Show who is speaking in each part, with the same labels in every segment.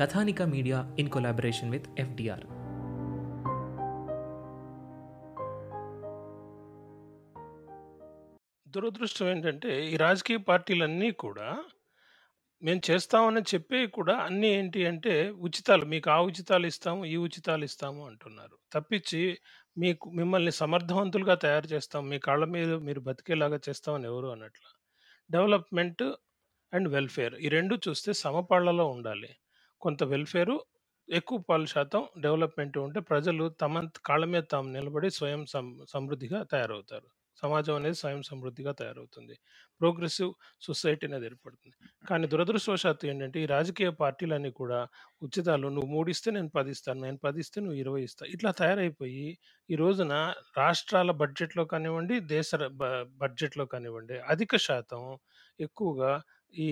Speaker 1: Kathanika media in collaboration with FDR.
Speaker 2: దురదృష్టం ఏంటంటే ఈ రాజకీయ పార్టీలన్నీ కూడా మేము చేస్తామని చెప్పే కూడా అన్నీ ఏంటి అంటే ఉచితాలు మీకు ఆ ఉచితాలు ఇస్తాము ఈ ఉచితాలు ఇస్తాము అంటున్నారు. తప్పించి మీకు మిమ్మల్ని సమర్థవంతులుగా తయారు చేస్తాం మీ కాళ్ళ మీద మీరు బతికేలాగా చేస్తామని ఎవరు అన్నట్ల డెవలప్మెంట్ అండ్ వెల్ఫేర్ ఈ రెండు చూస్తే సమపాళ్ళలో ఉండాలి. కొంత వెల్ఫేరు ఎక్కువ పాలు శాతం డెవలప్మెంట్ ఉంటే ప్రజలు తమ కాళ్ళ మీద తాము నిలబడి స్వయం సం సమృద్ధిగా తయారవుతారు. సమాజం అనేది స్వయం సమృద్ధిగా తయారవుతుంది. ప్రోగ్రెసివ్ సొసైటీ అనేది ఏర్పడుతుంది. కానీ దురదృష్టవశాత్తు ఏంటంటే ఈ రాజకీయ పార్టీలన్నీ కూడా ఉచితాలు నువ్వు మూడు ఇస్తే నేను పది ఇస్తాను నేను పది ఇస్తే నువ్వు ఇరవై ఇస్తా ఇట్లా తయారైపోయి ఈ రోజున రాష్ట్రాల బడ్జెట్లో కానివ్వండి దేశ ర- బ- బడ్జెట్లో కానివ్వండి అధిక శాతం ఎక్కువగా ఈ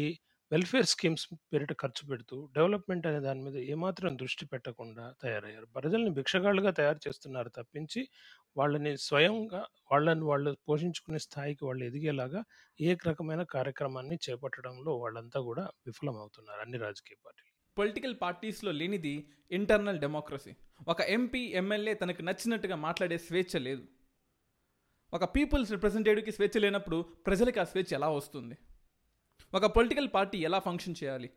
Speaker 2: వెల్ఫేర్ స్కీమ్స్ పేరిట ఖర్చు పెడుతూ డెవలప్మెంట్ అనే దాని మీద ఏమాత్రం దృష్టి పెట్టకుండా తయారయ్యారు. ప్రజల్ని భిక్షగాళ్ళుగా తయారు చేస్తున్నారు తప్పించి వాళ్ళని స్వయంగా వాళ్ళని వాళ్ళు పోషించుకునే స్థాయికి వాళ్ళు ఎదిగేలాగా ఏ రకమైన కార్యక్రమాన్ని చేపట్టడంలో వాళ్ళంతా కూడా విఫలమవుతున్నారు అన్ని రాజకీయ పార్టీలు.
Speaker 3: పొలిటికల్ పార్టీస్లో లేనిది ఇంటర్నల్ డెమోక్రసీ. ఒక ఎంపీ ఎమ్మెల్యే తనకు నచ్చినట్టుగా మాట్లాడే స్వేచ్ఛ లేదు. ఒక పీపుల్స్ రిప్రజెంటేటివ్కి స్వేచ్ఛ లేనప్పుడు ప్రజలకు ఆ స్వేచ్ఛ ఎలా వస్తుంది? ఒక పొలిటికల్ పార్టీ ఎలా ఫంక్షన్ చేయాలి?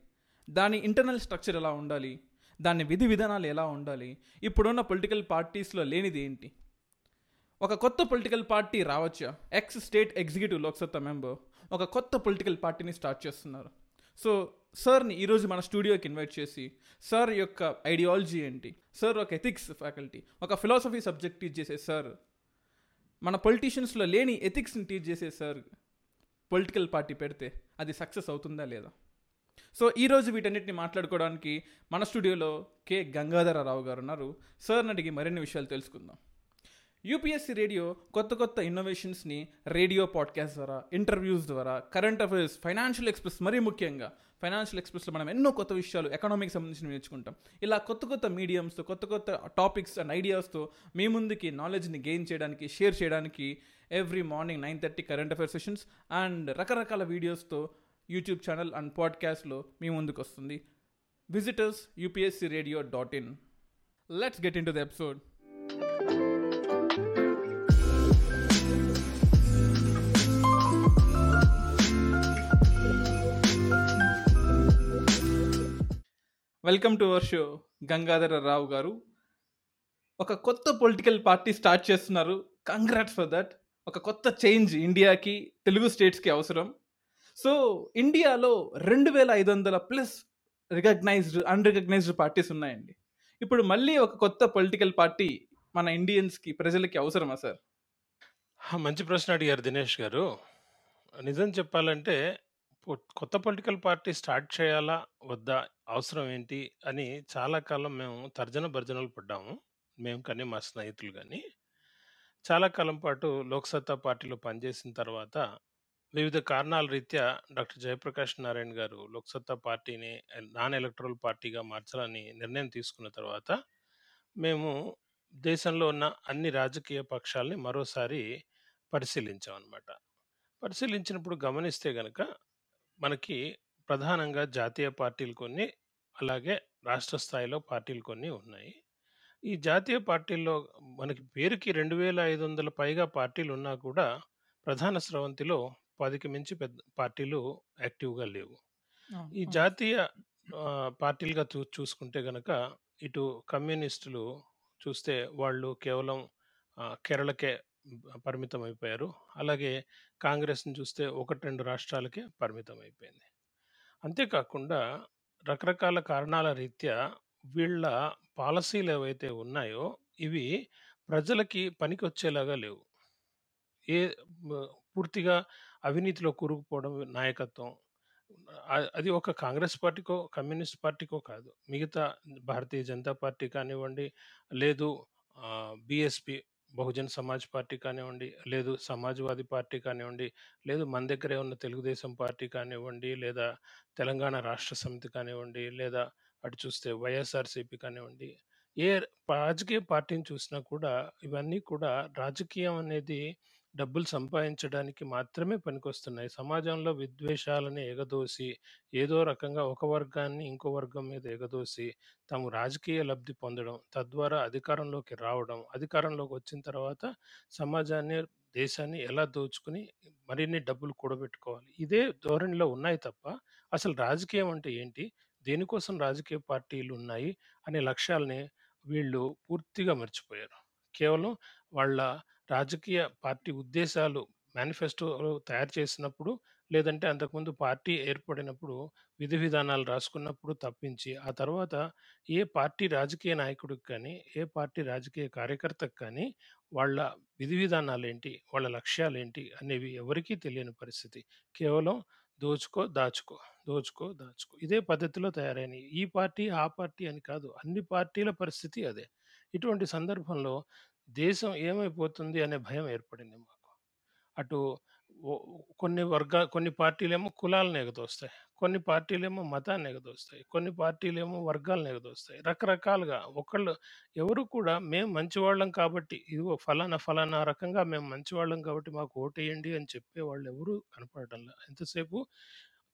Speaker 3: దాని ఇంటర్నల్ స్ట్రక్చర్ ఎలా ఉండాలి? దాని విధి విధానాలు ఎలా ఉండాలి? ఇప్పుడున్న పొలిటికల్ పార్టీస్లో లేనిది ఏంటి? ఒక కొత్త పొలిటికల్ పార్టీ రావచ్చా? Ex state executive Loksatta member ఒక కొత్త పొలిటికల్ పార్టీని స్టార్ట్ చేస్తున్నారు. సో సార్ని ఈరోజు మన స్టూడియోకి ఇన్వైట్ చేసి సార్ యొక్క ఐడియాలజీ ఏంటి? సార్ ఒక ఎథిక్స్ ఫ్యాకల్టీ ఒక ఫిలాసఫీ సబ్జెక్ట్ టీచ్ చేసే సార్ మన పొలిటీషియన్స్లో లేని ఎథిక్స్ని టీచ్ చేసే సార్ పొలిటికల్ పార్టీ పెడితే అది సక్సెస్ అవుతుందా లేదా? సో ఈరోజు వీటన్నిటిని మాట్లాడుకోవడానికి మన స్టూడియోలో కె. గంగాధరరావు గారు ఉన్నారు. సార్ని అడిగి మరిన్ని విషయాలు తెలుసుకుందాం. యూపీఎస్సీ రేడియో కొత్త కొత్త ఇన్నోవేషన్స్ని రేడియో పాడ్కాస్ట్ ద్వారా ఇంటర్వ్యూస్ ద్వారా కరెంట్ అఫైర్స్ ఫైనాన్షియల్ ఎక్స్ప్రెస్ మరీ ముఖ్యంగా ఫైనాన్షియల్ ఎక్స్ప్రెస్లో మనం ఎన్నో కొత్త విషయాలు ఎకనామిక్ సంబంధించిన నేర్చుకుంటాం. ఇలా కొత్త కొత్త మీడియంస్తో కొత్త కొత్త టాపిక్స్ అండ్ ఐడియాస్తో మీ ముందుకి నాలెడ్జ్ని గెయిన్ చేయడానికి షేర్ చేయడానికి every morning nine thirty current affair sessions and రకరకాల వీడియోస్తో యూట్యూబ్ ఛానల్ అండ్ పాడ్కాస్ట్లో మీ ముందుకు వస్తుంది. Visitors UPSC radio dot in let's get in to the episode welcome to our show Gangadhara Rao garu. ఒక కొత్త పొలిటికల్ పార్టీ స్టార్ట్ చేస్తున్నారు. Congrats for that ఒక కొత్త చేంజ్ ఇండియాకి తెలుగు స్టేట్స్కి అవసరం. సో ఇండియాలో రెండు వేల ఐదు వందల ప్లస్ రికగ్నైజ్డ్ అన్రికగ్నైజ్డ్ పార్టీస్ ఉన్నాయండి. ఇప్పుడు మళ్ళీ ఒక కొత్త పొలిటికల్ పార్టీ మన ఇండియన్స్కి ప్రజలకి అవసరమా సార్?
Speaker 2: మంచి ప్రశ్న అడిగారు దినేష్ గారు. నిజం చెప్పాలంటే కొత్త పొలిటికల్ పార్టీ స్టార్ట్ చేయాలా వద్దా అవసరం ఏంటి అని చాలా కాలం మేము తర్జన భర్జనలు పడ్డాము. మేము కానీ మా స్నేహితులు కానీ. చాలా కాలం పాటు లోక్సత్తా పార్టీలో పనిచేసిన తర్వాత వివిధ కారణాల రీత్యా డాక్టర్ జయప్రకాష్ నారాయణ గారు లోక్సత్తా పార్టీని నాన్ ఎలక్ట్రల్ పార్టీగా మార్చాలని నిర్ణయం తీసుకున్న తర్వాత మేము దేశంలో ఉన్న అన్ని రాజకీయ పక్షాలని మరోసారి పరిశీలించాం అనమాట పరిశీలించినప్పుడు గమనిస్తే గనక మనకి ప్రధానంగా జాతీయ పార్టీలు కొన్ని అలాగే రాష్ట్ర స్థాయిలో పార్టీలు కొన్ని ఉన్నాయి. ఈ జాతీయ పార్టీల్లో మనకి పేరుకి రెండు వేల ఐదు వందల పైగా పార్టీలు ఉన్నా కూడా ప్రధాన స్రవంతిలో పదికి మించి పెద్ద పార్టీలు యాక్టివ్గా లేవు. ఈ జాతీయ పార్టీలుగా చూ చూసుకుంటే గనక ఇటు కమ్యూనిస్టులు చూస్తే వాళ్ళు కేవలం కేరళకే పరిమితం అయిపోయారు అలాగే కాంగ్రెస్ని చూస్తే ఒకటి రెండు రాష్ట్రాలకే పరిమితం అయిపోయింది అంతేకాకుండా రకరకాల కారణాల రీత్యా వీళ్ళ పాలసీలు ఏవైతే ఉన్నాయో ఇవి ప్రజలకి పనికి వచ్చేలాగా లేవు. ఏ మ- పూర్తిగా అవినీతిలో కూరుకుపోవడం నాయకత్వం అది ఒక కాంగ్రెస్ పార్టీకో కమ్యూనిస్ట్ పార్టీకో కాదు. మిగతా భారతీయ జనతా పార్టీ కానివ్వండి లేదు బిఎస్పి బహుజన్ సమాజ్ పార్టీ కానివ్వండి లేదు సమాజ్వాదీ పార్టీ కానివ్వండి లేదు మన దగ్గరే ఉన్న తెలుగుదేశం పార్టీ కానివ్వండి లేదా తెలంగాణ రాష్ట్ర సమితి కానివ్వండి లేదా అటు చూస్తే వైఎస్ఆర్సీపీ కానివ్వండి ఏ రాజకీయ పార్టీని చూసినా కూడా ఇవన్నీ కూడా రాజకీయం అనేది డబ్బులు సంపాదించడానికి మాత్రమే పనికొస్తున్నాయి. సమాజంలో విద్వేషాలని ఎగదోసి ఏదో రకంగా ఒక వర్గాన్ని ఇంకో వర్గం మీద ఎగదోసి తాము రాజకీయ లబ్ధి పొందడం తద్వారా అధికారంలోకి రావడం అధికారంలోకి వచ్చిన తర్వాత సమాజాన్ని దేశాన్ని ఎలా దోచుకుని మరిన్ని డబ్బులు కూడబెట్టుకోవాలి? ఇదే ధోరణిలో ఉన్నాయి తప్ప అసలు రాజకీయం అంటే ఏంటి? దేనికోసం రాజకీయ పార్టీలు ఉన్నాయి అనే లక్ష్యాలని వీళ్ళు పూర్తిగా మర్చిపోయారు. కేవలం వాళ్ళ రాజకీయ పార్టీ ఉద్దేశాలు మేనిఫెస్టోలో తయారు చేసినప్పుడు లేదంటే అంతకుముందు పార్టీ ఏర్పడినప్పుడు విధి విధానాలు రాసుకున్నప్పుడు తప్పించి ఆ తర్వాత ఏ పార్టీ రాజకీయ నాయకుడికి కానీ ఏ పార్టీ రాజకీయ కార్యకర్తకు కానీ వాళ్ళ విధి విధానాలు ఏంటి వాళ్ళ లక్ష్యాలు ఏంటి అనేవి ఎవరికీ తెలియని పరిస్థితి. కేవలం దోచుకో దాచుకో దోచుకో దాచుకో. ఇదే పద్ధతిలో తయారైనవి ఈ పార్టీ ఆ పార్టీ అని కాదు. అన్ని పార్టీల పరిస్థితి అదే. ఇటువంటి సందర్భంలో దేశం ఏమైపోతుంది అనే భయం ఏర్పడింది మాకు. అటు ఓ- కొన్ని వర్గ కొన్ని పార్టీలేమో కులాలను ఎగదోస్తాయి. కొన్ని పార్టీలేమో మతాన్ని ఎగదోస్తాయి. కొన్ని పార్టీలేమో వర్గాలను ఎగదోస్తాయి. రకరకాలుగా ఒకళ్ళు ఎవరు కూడా మేము మంచివాళ్ళం కాబట్టి ఇదిగో ఫలానా ఫలానా రకంగా మేము మంచివాళ్ళం కాబట్టి మాకు ఓటేయండి అని చెప్పే వాళ్ళు ఎవరు కనపడటంలా ఎంతసేపు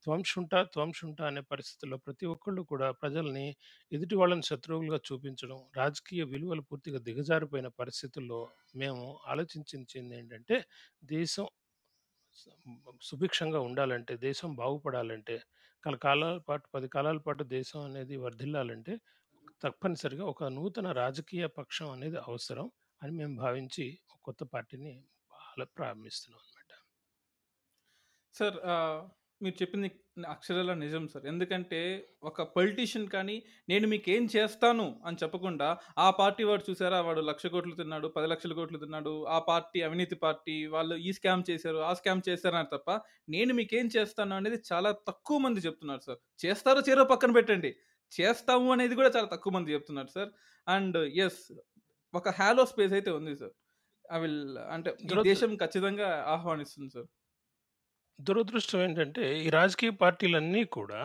Speaker 2: త్వంశుంట త్వంశుంట అనే పరిస్థితుల్లో ప్రతి ఒక్కళ్ళు కూడా ప్రజల్ని ఎదుటి వాళ్ళని శత్రువులుగా చూపించడం రాజకీయ విలువలు పూర్తిగా దిగజారిపోయిన పరిస్థితుల్లో మేము ఆలోచించింది ఏంటంటే దేశం సుభిక్షంగా ఉండాలంటే దేశం బాగుపడాలంటే కల కాలాల పాటు పది కాలాల పాటు దేశం అనేది వర్ధిల్లాలంటే తప్పనిసరిగా ఒక నూతన రాజకీయ పక్షం అనేది అవసరం అని మేము భావించి ఒక కొత్త పార్టీని అలా ప్రారంభిస్తున్నాం అనమాట
Speaker 3: సార్ మీరు చెప్పింది అక్షరాల నిజం సార్. ఎందుకంటే ఒక పొలిటీషియన్ కానీ నేను మీకు ఏం చేస్తాను అని చెప్పకుండా ఆ పార్టీ వాడు చూసారా వాడు లక్ష కోట్లు తిన్నాడు పది లక్షల కోట్లు తిన్నాడు ఆ పార్టీ అవినీతి పార్టీ వాళ్ళు ఈ స్కామ్ చేశారు ఆ స్కామ్ చేశారు అని తప్ప నేను మీకు ఏం చేస్తాను అనేది చాలా తక్కువ మంది చెప్తున్నారు సార్. చేస్తారో చేరో పక్కన పెట్టండి. చేస్తాము అనేది కూడా చాలా తక్కువ మంది చెప్తున్నారు సార్. అండ్ ఎస్ ఒక హ్యాలో స్పేస్ అయితే ఉంది సార్. ఐ విల్ అంటే దేశం ఖచ్చితంగా ఆహ్వానిస్తుంది సార్.
Speaker 2: దురదృష్టం ఏంటంటే ఈ రాజకీయ పార్టీలన్నీ కూడా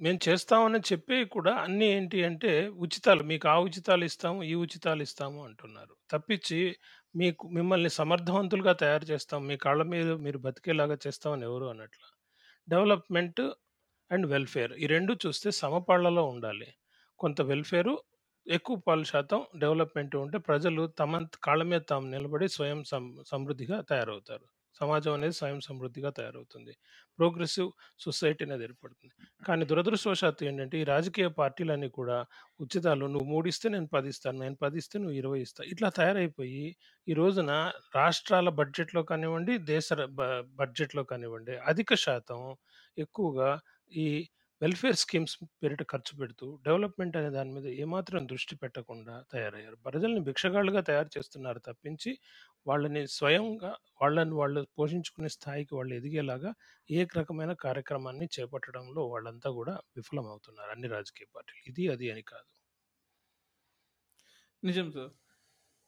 Speaker 2: మేము చేస్తామని చెప్పి కూడా అన్నీ ఏంటి అంటే ఉచితాలు మీకు ఆ ఉచితాలు ఇస్తాము ఈ ఉచితాలు ఇస్తాము అంటున్నారు. తప్పించి మీకు మిమ్మల్ని సమర్థవంతులుగా తయారు చేస్తాం మీ కాళ్ళ మీద మీరు బతికేలాగా చేస్తామని ఎవరు అన్నట్ల డెవలప్మెంట్ అండ్ వెల్ఫేర్ ఈ రెండు చూస్తే సమపాళ్ళలో ఉండాలి. కొంత వెల్ఫేరు ఎక్కువ పాలు శాతం డెవలప్మెంట్ ఉంటే ప్రజలు తమ కాళ్ళ మీద తాము నిలబడి స్వయం సం సమృద్ధిగా తయారవుతారు. సమాజం అనేది స్వయం సమృద్ధిగా తయారవుతుంది. ప్రోగ్రెసివ్ సొసైటీ అనేది ఏర్పడుతుంది. కానీ దురదృష్టవశాత్తు ఏంటంటే ఈ రాజకీయ పార్టీలన్నీ కూడా ఉచితాలు నువ్వు మూడిస్తే నేను పది ఇస్తాను నేను పది ఇస్తే నువ్వు ఇరవై ఇస్తా ఇట్లా తయారైపోయి ఈ రోజున రాష్ట్రాల బడ్జెట్లో కానివ్వండి దేశ బ- బడ్జెట్లో కానివ్వండి అధిక శాతం ఎక్కువగా ఈ వెల్ఫేర్ స్కీమ్స్ పేరిట ఖర్చు పెడుతూ డెవలప్మెంట్ అనే దాని మీద ఏమాత్రం దృష్టి పెట్టకుండా తయారయ్యారు. ప్రజల్ని భిక్షగాళ్ళుగా తయారు చేస్తున్నారు తప్పించి వాళ్ళని స్వయంగా వాళ్ళని వాళ్ళు పోషించుకునే స్థాయికి వాళ్ళు ఎదిగేలాగా ఏ రకమైన కార్యక్రమాన్ని చేపట్టడంలో వాళ్ళంతా కూడా విఫలమవుతున్నారు అన్ని రాజకీయ పార్టీలు. ఇది అది అని కాదు.
Speaker 3: నిజం సార్.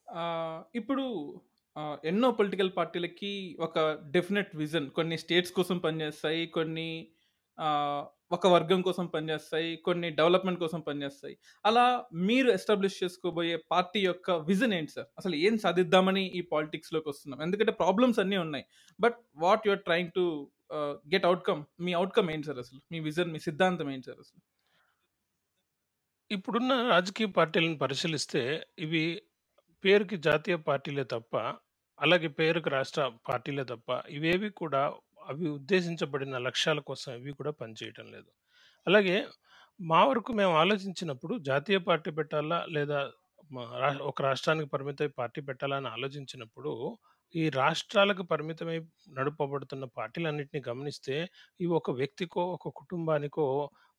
Speaker 3: ఆ, ఇప్పుడు ఆ, ఎన్నో పొలిటికల్ పార్టీలకి ఒక డెఫినెట్ విజన్ కొన్ని స్టేట్స్ కోసం పనిచేస్తాయి కొన్ని ఒక వర్గం కోసం పనిచేస్తాయి కొన్ని డెవలప్మెంట్ కోసం పనిచేస్తాయి. అలా మీరు ఎస్టాబ్లిష్ చేసుకోబోయే పార్టీ యొక్క విజన్ ఏంటి సార్? అసలు ఏం సాధిద్దామని ఈ పాలిటిక్స్లోకి వస్తున్నాం? ఎందుకంటే ప్రాబ్లమ్స్ అన్నీ ఉన్నాయి. But what you're trying to get outcome me outcome ఏంటి సార్ అసలు? మీ విజన్ మీ సిద్ధాంతం ఏంటి సార్ అసలు?
Speaker 2: ఇప్పుడున్న రాజకీయ పార్టీలను పరిశీలిస్తే ఇవి పేరుకి జాతీయ పార్టీలే తప్ప అలాగే పేరుకి రాష్ట్ర పార్టీలే తప్ప ఇవేవి కూడా అవి ఉద్దేశించబడిన లక్ష్యాల కోసం ఇవి కూడా పనిచేయటం లేదు అలాగే మా వరకు మేము ఆలోచించినప్పుడు జాతీయ పార్టీ పెట్టాలా లేదా మా రా ఒక రాష్ట్రానికి పరిమితమై పార్టీ పెట్టాలని ఆలోచించినప్పుడు, ఈ రాష్ట్రాలకు పరిమితమై నడుపబడుతున్న పార్టీలన్నిటిని గమనిస్తే, ఇవి ఒక వ్యక్తికో, ఒక కుటుంబానికో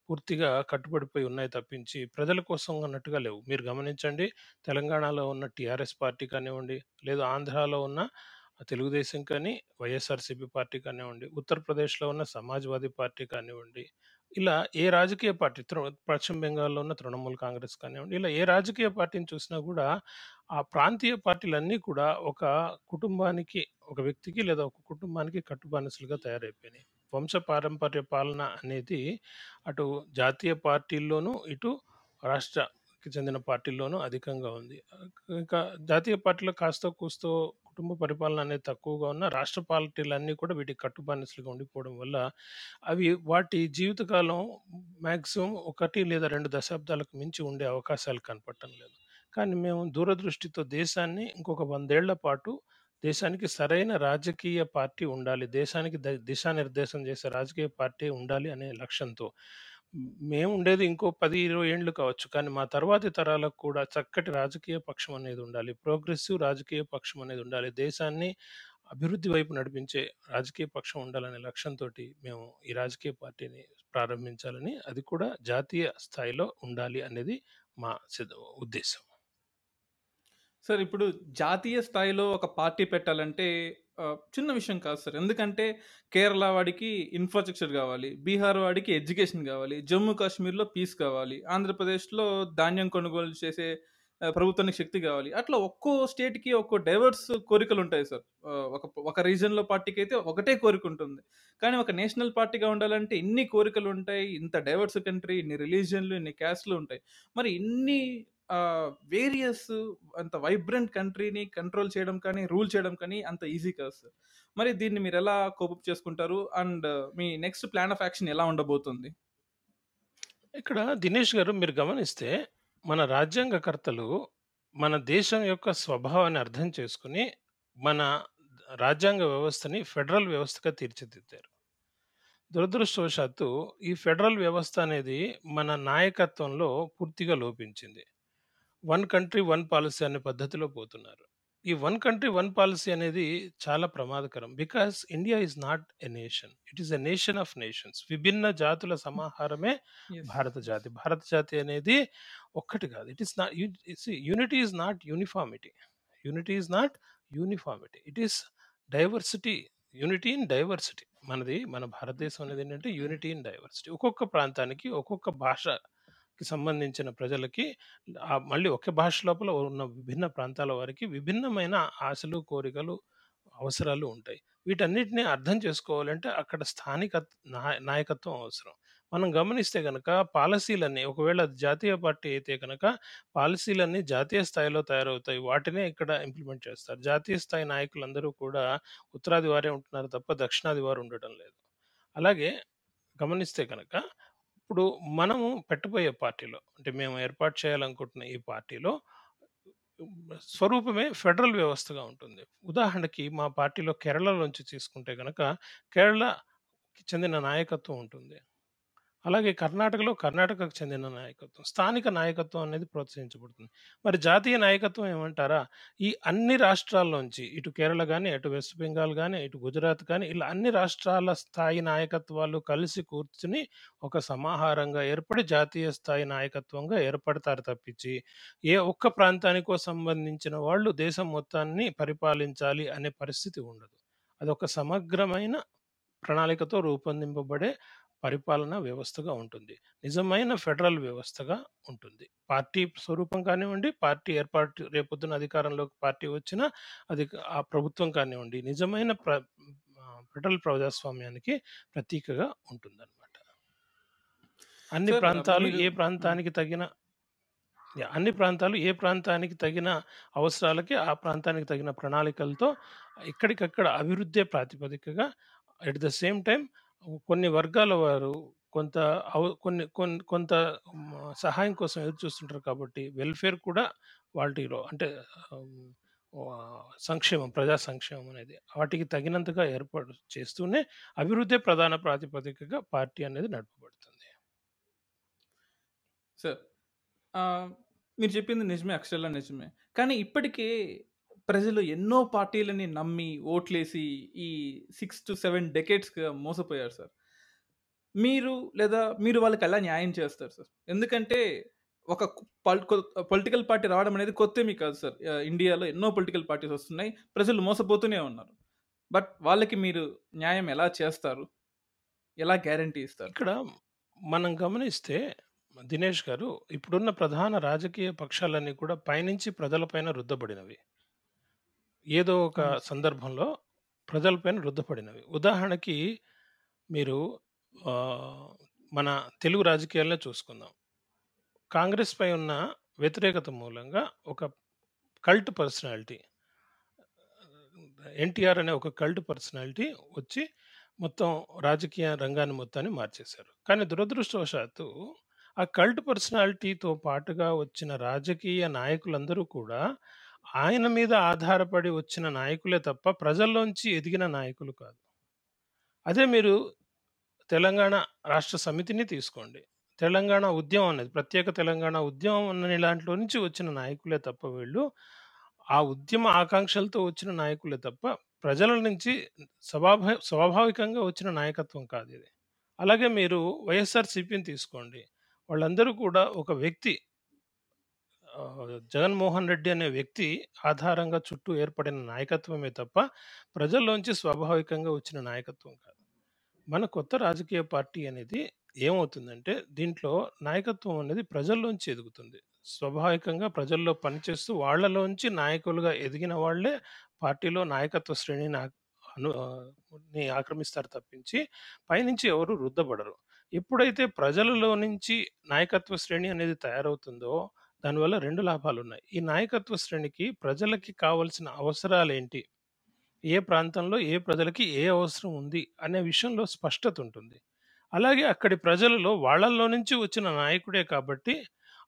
Speaker 2: పూర్తిగా కట్టుబడిపోయి ఉన్నాయి తప్పించి, ప్రజల కోసం అన్నట్టుగా లేవు. మీరు గమనించండి తెలంగాణలో ఉన్న టీఆర్ఎస్ పార్టీ కానివ్వండి, లేదా ఆంధ్రాలో ఉన్న తెలుగుదేశం కానీ, వైఎస్ఆర్‌సీపీ పార్టీ కానివ్వండి, ఉత్తరప్రదేశ్‌లో ఉన్న సమాజ్‌వాదీ పార్టీ కానివ్వండి, ఇలా ఏ రాజకీయ పార్టీ తృ పశ్చిమ బెంగాల్‌లో ఉన్న తృణమూల్ కాంగ్రెస్ కానివ్వండి, ఇలా ఏ రాజకీయ పార్టీని చూసినా కూడా, ఆ ప్రాంతీయ పార్టీలన్నీ కూడా ఒక కుటుంబానికి, ఒక వ్యక్తికి లేదా ఒక కుటుంబానికి కట్టుబానిసలుగా తయారైపోయినాయి. వంశ పారంపర్య పాలన అనేది అటు జాతీయ పార్టీల్లోనూ, ఇటు రాష్ట్రకి చెందిన పార్టీల్లోనూ అధికంగా ఉంది. ఇంకా జాతీయ పార్టీలో కాస్తో కూస్తో కుటుంబ పరిపాలన అనేది తక్కువగా ఉన్న రాష్ట్ర పార్టీలన్నీ కూడా వీటికి కట్టుబానిసలుగా ఉండిపోవడం వల్ల, అవి వాటి జీవితకాలం మ్యాక్సిమం ఒకటి లేదా రెండు దశాబ్దాలకు మించి ఉండే అవకాశాలు కనపడటం లేదు. కానీ మేము దూరదృష్టితో దేశాన్ని ఇంకొక వందేళ్ళ పాటు దేశానికి సరైన రాజకీయ పార్టీ ఉండాలి. దేశానికి ద దిశానిర్దేశం చేసే రాజకీయ పార్టీ ఉండాలి అనే లక్ష్యంతో మేము ఉండేది ఇంకో 10, 20 ఏండ్లు కావచ్చు. కానీ మా తర్వాతి తరాలకు కూడా చక్కటి రాజకీయ పక్షం అనేది ఉండాలి. ప్రోగ్రెసివ్ రాజకీయ పక్షం అనేది ఉండాలి. దేశాన్ని అభివృద్ధి వైపు నడిపించే రాజకీయ పక్షం ఉండాలనే లక్ష్యంతోటి మేము ఈ రాజకీయ పార్టీని ప్రారంభించాలని, అది కూడా జాతీయ స్థాయిలో ఉండాలి అనేది మా ఉద్దేశం.
Speaker 3: సార్ ఇప్పుడు జాతీయ స్థాయిలో ఒక పార్టీ పెట్టాలంటే చిన్న విషయం కాదు సార్. ఎందుకంటే కేరళ వాడికి ఇన్‌ఫ్రాస్ట్రక్చర్ కావాలి బీహార్ వాడికి ఎడ్యుకేషన్ కావాలి జమ్మూ కాశ్మీర్‌లో పీస్ కావాలి. ఆంధ్రప్రదేశ్‌లో ధాన్యం కొనుగోలు చేసే ప్రభుత్వానికి శక్తి కావాలి అట్లా ఒక్కో స్టేట్‌కి ఒక్కో డైవర్స్ కోరికలు ఉంటాయి సార్. ఒక ఒక రీజన్‌లో పార్టీకి అయితే ఒకటే కోరిక ఉంటుంది కానీ ఒక నేషనల్ పార్టీగా ఉండాలంటే ఇన్ని కోరికలు ఉంటాయి ఇంత డైవర్స్ కంట్రీ, ఇన్ని రిలీజియన్‌లు, ఇన్ని క్యాస్ట్‌లు ఉంటాయి. మరి ఇన్ని వేరియస్ అంత వైబ్రెంట్ కంట్రీని కంట్రోల్ చేయడం కానీ, రూల్ చేయడం కానీ అంత ఈజీ కాదు సార్. మరి దీన్ని మీరెలా కోపప్ చేసుకుంటారు? అండ్ మీ నెక్స్ట్ ప్లాన్ ఆఫ్ యాక్షన్ ఎలా ఉండబోతుంది?
Speaker 2: ఇక్కడ దినేష్ గారు మీరు గమనిస్తే, మన రాజ్యాంగకర్తలు మన దేశం యొక్క స్వభావాన్ని అర్థం చేసుకొని, మన రాజ్యాంగ వ్యవస్థని ఫెడరల్ వ్యవస్థగా తీర్చిదిద్దారు. దురదృష్టవశాత్తు ఈ ఫెడరల్ వ్యవస్థ అనేది మన నాయకత్వంలో పూర్తిగా లోపించింది. వన్ కంట్రీ, వన్ పాలిసీ అనే పద్ధతిలో పోతున్నారు. ఈ వన్ కంట్రీ, వన్ పాలిసీ అనేది చాలా ప్రమాదకరం. Because India is not a nation. It is a nation of nations. విభిన్న జాతుల సమాహారమే. భారత జాతి. భారత జాతి అనేది ఒక్కటి కాదు. It is not unity is not uniformity. Unity is not uniformity. It is diversity. Unity in diversity. మనది మన భారతదేశం అనేది ఏంటంటే యూనిటీ ఇన్ డైవర్సిటీ. ఒక్కొక్క ప్రాంతానికి, ఒక్కొక్క భాషకి సంబంధించిన ప్రజలకి ఆహ్, మళ్ళీ ఒకే భాష లోపల ఉన్న విభిన్న ప్రాంతాల వారికి విభిన్నమైన ఆశలు, కోరికలు, అవసరాలు ఉంటాయి. వీటన్నిటిని అర్థం చేసుకోవాలంటే అక్కడ స్థానిక నాయ నాయకత్వం అవసరం. మనం గమనిస్తే గనక పాలసీలన్నీ ఒకవేళ జాతీయ పార్టీ అయితే గనక పాలసీలన్నీ జాతీయ స్థాయిలో తయారవుతాయి. వాటినే ఇక్కడ ఇంప్లిమెంట్ చేస్తారు. జాతీయ స్థాయి నాయకులందరూ కూడా ఉత్తరాది వారే ఉంటున్నారు తప్ప దక్షిణాది వారు ఉండటం లేదు. అలాగే గమనిస్తే గనక ఇప్పుడు మనము పెట్టబోయే పార్టీలో అంటే మేము ఏర్పాటు చేయాలనుకుంటున్న ఈ పార్టీలో స్వరూపమే ఫెడరల్ వ్యవస్థగా ఉంటుంది. ఉదాహరణకి మా పార్టీలో కేరళ నుంచి తీసుకుంటే గనక కేరళకి చెందిన నాయకత్వం ఉంటుంది. అలాగే కర్ణాటకలో కర్ణాటకకు చెందిన నాయకత్వం. స్థానిక నాయకత్వం అనేది ప్రోత్సహించబడుతుంది. మరి జాతీయ నాయకత్వం ఏమంటారా? ఈ అన్ని రాష్ట్రాల్లోంచి ఇటు కేరళ గాని, అటు వెస్ట్ బెంగాల్ గాని, ఇటు గుజరాత్ కానీ ఇలా అన్ని రాష్ట్రాల స్థాయి నాయకత్వాలు కలిసి కూర్చొని ఒక సమాహారంగా ఏర్పడి జాతీయ స్థాయి నాయకత్వంగా ఏర్పడతారు తప్పించి, ఏ ఒక్క ప్రాంతానికో సంబంధించిన వాళ్ళు దేశం మొత్తాన్ని పరిపాలించాలి అనే పరిస్థితి ఉండదు. అదొక సమగ్రమైన ప్రణాళికతో రూపొందింపబడే పరిపాలనా వ్యవస్థగా ఉంటుంది. నిజమైన ఫెడరల్ వ్యవస్థగా ఉంటుంది. పార్టీ స్వరూపం కానివ్వండి, పార్టీ ఏర్పాటు రేపొద్దున అధికారంలోకి పార్టీ వచ్చినా అది ఆ ప్రభుత్వం కానివ్వండి, నిజమైన ప్ర ఫెడరల్ ప్రజాస్వామ్యానికి ప్రతీకగా ఉంటుందన్నమాట. అన్ని ప్రాంతాలు ఏ. ప్రాంతానికి తగిన! అన్ని ప్రాంతాలు ఏ ప్రాంతానికి తగిన అవసరాలకి, ఆ ప్రాంతానికి తగిన ప్రణాళికలతో ఎక్కడికక్కడ అభివృద్ధే ప్రాతిపదికగా ఎట్ ద సేమ్ టైమ్ కొన్ని వర్గాల వారు కొంత అవ కొన్ని కొన్ కొంత హ్మ్, సహాయం కోసం ఎదురు చూస్తుంటారు కాబట్టి వెల్‌ఫేర్ కూడా వాటిలో అంటే ఆహ్, ఆహ్, సంక్షేమం, ప్రజా సంక్షేమం అనేది వాటికి తగినంతగా ఏర్పాటు చేస్తూనే అభివృద్ధే ప్రధాన ప్రాతిపదికగా పార్టీ అనేది నడపబడుతుంది.
Speaker 3: సార్. ఆహ్, మీరు చెప్పింది నిజమే అక్షరాల నిజమే కానీ ఇప్పటికీ ప్రజలు ఎన్నో పార్టీలని నమ్మి ఓట్లేసి ఈ సిక్స్ టు సెవెన్ డెకేట్స్గా మోసపోయారు సార్. మీరు లేదా మీరు వాళ్ళకి ఎలా న్యాయం చేస్తారు సార్? ఎందుకంటే ఒక పొలిటికల్ పార్టీ రావడం అనేది కొత్తేమీ కాదు సార్. ఇండియాలో ఎన్నో పొలిటికల్ పార్టీస్ వస్తున్నాయి. ప్రజలు మోసపోతూనే ఉన్నారు. బట్ వాళ్ళకి మీరు న్యాయం ఎలా చేస్తారు? ఎలా గ్యారంటీ ఇస్తారు?
Speaker 2: ఇక్కడ మనం గమనిస్తే దినేష్ గారు ఇప్పుడున్న ప్రధాన రాజకీయ పక్షాలన్నీ కూడా పైనుంచి ప్రజలపైన రుద్దబడినవి. ఏదో ఒక. సందర్భంలో ప్రజలపైన రుద్దపడినవి. ఉదాహరణకి మీరు మన తెలుగు రాజకీయాల్లో చూసుకుందాం. కాంగ్రెస్ పై ఉన్న వ్యతిరేకత మూలంగా ఒక కల్ట్ పర్సనాలిటీ ఎన్టీఆర్ అనే ఒక కల్ట్ పర్సనాలిటీ వచ్చి మొత్తం రాజకీయ రంగాన్ని మొత్తాన్ని మార్చేశారు. కానీ దురదృష్టవశాత్తు ఆ కల్ట్ పర్సనాలిటీతో పాటుగా వచ్చిన రాజకీయ నాయకులందరూ కూడా ఆయన మీద ఆధారపడి వచ్చిన నాయకులే తప్ప ప్రజల్లోంచి ఎదిగిన నాయకులు కాదు. అదే మీరు తెలంగాణ రాష్ట్ర సమితిని తీసుకోండి. తెలంగాణ ఉద్యమం అనేది ప్రత్యేక తెలంగాణ ఉద్యమం అనే లాంట్లో నుంచి వచ్చిన నాయకులే తప్ప వీళ్ళు ఆ ఉద్యమ ఆకాంక్షలతో వచ్చిన నాయకులే తప్ప ప్రజల నుంచి స్వభావ స్వాభావికంగా వచ్చిన నాయకత్వం కాదు ఇది. అలాగే మీరు వైఎస్ఆర్ సిపిని తీసుకోండి. వాళ్ళందరూ కూడా ఒక వ్యక్తి జగన్మోహన్ రెడ్డి అనే వ్యక్తి ఆధారంగా చుట్టూ ఏర్పడిన నాయకత్వమే తప్ప ప్రజల్లోంచి స్వాభావికంగా వచ్చిన నాయకత్వం కాదు. మన కొత్త రాజకీయ పార్టీ అనేది ఏమవుతుందంటే దీంట్లో నాయకత్వం అనేది ప్రజల్లోంచి ఎదుగుతుంది. స్వాభావికంగా ప్రజల్లో పనిచేస్తూ వాళ్ళలోంచి నాయకులుగా ఎదిగిన వాళ్ళే పార్టీలో నాయకత్వ శ్రేణిని అను ని ఆక్రమిస్తారు తప్పించి పైనుంచి ఎవరు రుద్దబడరు. ఎప్పుడైతే ప్రజలలో నుంచి నాయకత్వ శ్రేణి అనేది తయారవుతుందో దానివల్ల రెండు లాభాలు ఉన్నాయి ఈ నాయకత్వ శ్రేణికి ప్రజలకి కావాల్సిన అవసరాలు ఏంటి ఏ ప్రాంతంలో ఏ ప్రజలకి ఏ అవసరం ఉంది? అనే విషయంలో స్పష్టత ఉంటుంది. అలాగే అక్కడి ప్రజలలో వాళ్ళల్లో నుంచి వచ్చిన నాయకుడే కాబట్టి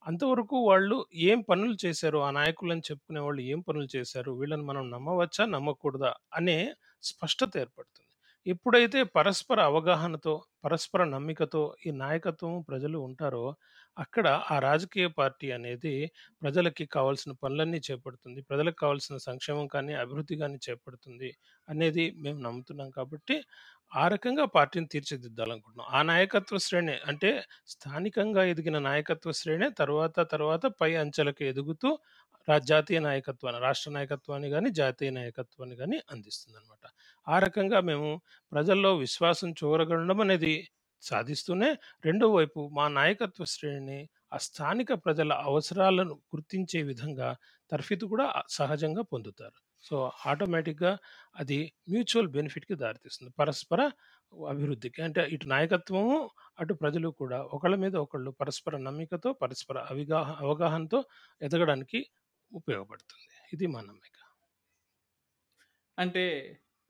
Speaker 2: అంతవరకు వాళ్ళు ఏం పనులు చేశారు? ఆ నాయకులని చెప్పుకునే వాళ్ళు ఏం పనులు చేశారు? వీళ్ళని మనం నమ్మవచ్చా? నమ్మకూడదా? అనే స్పష్టత ఏర్పడుతుంది. ఎప్పుడైతే పరస్పర అవగాహనతో పరస్పర నమ్మికతో ఈ నాయకత్వం ప్రజలు ఉంటారో అక్కడ ఆ రాజకీయ పార్టీ అనేది ప్రజలకి కావాల్సిన పనులన్నీ చేపడుతుంది. ప్రజలకు కావాల్సిన సంక్షేమం కానీ అభివృద్ధి కానీ చేపడుతుంది అనేది మేము నమ్ముతున్నాం కాబట్టి ఆ రకంగా పార్టీని తీర్చిదిద్దాలనుకుంటున్నాం. ఆ నాయకత్వ శ్రేణి అంటే స్థానికంగా ఎదిగిన నాయకత్వ శ్రేణి తర్వాత తర్వాత పై అంచెలకు ఎదుగుతూ రా జాతీయ నాయకత్వాన్ని రాష్ట్ర నాయకత్వాన్ని కానీ జాతీయ నాయకత్వాన్ని కానీ అందిస్తుంది అనమాట ఆ రకంగా మేము ప్రజల్లో విశ్వాసం చూరగలడం అనేది సాధిస్తూనే రెండో వైపు మా నాయకత్వ శ్రేణిని ఆ స్థానిక ప్రజల అవసరాలను గుర్తించే విధంగా తర్ఫీదు కూడా సహజంగా పొందుతారు. సో ఆటోమేటిక్గా అది మ్యూచువల్ బెనిఫిట్కి దారితీస్తుంది. పరస్పర అభివృద్ధికి అంటే ఇటు నాయకత్వము అటు ప్రజలు కూడా ఒకళ్ళ మీద ఒకళ్ళు పరస్పర నమ్మికతో పరస్పర అవిగాహ అవగాహనతో ఎదగడానికి ఉపయోగపడుతుంది. ఇది మా నమ్మిక.
Speaker 3: అంటే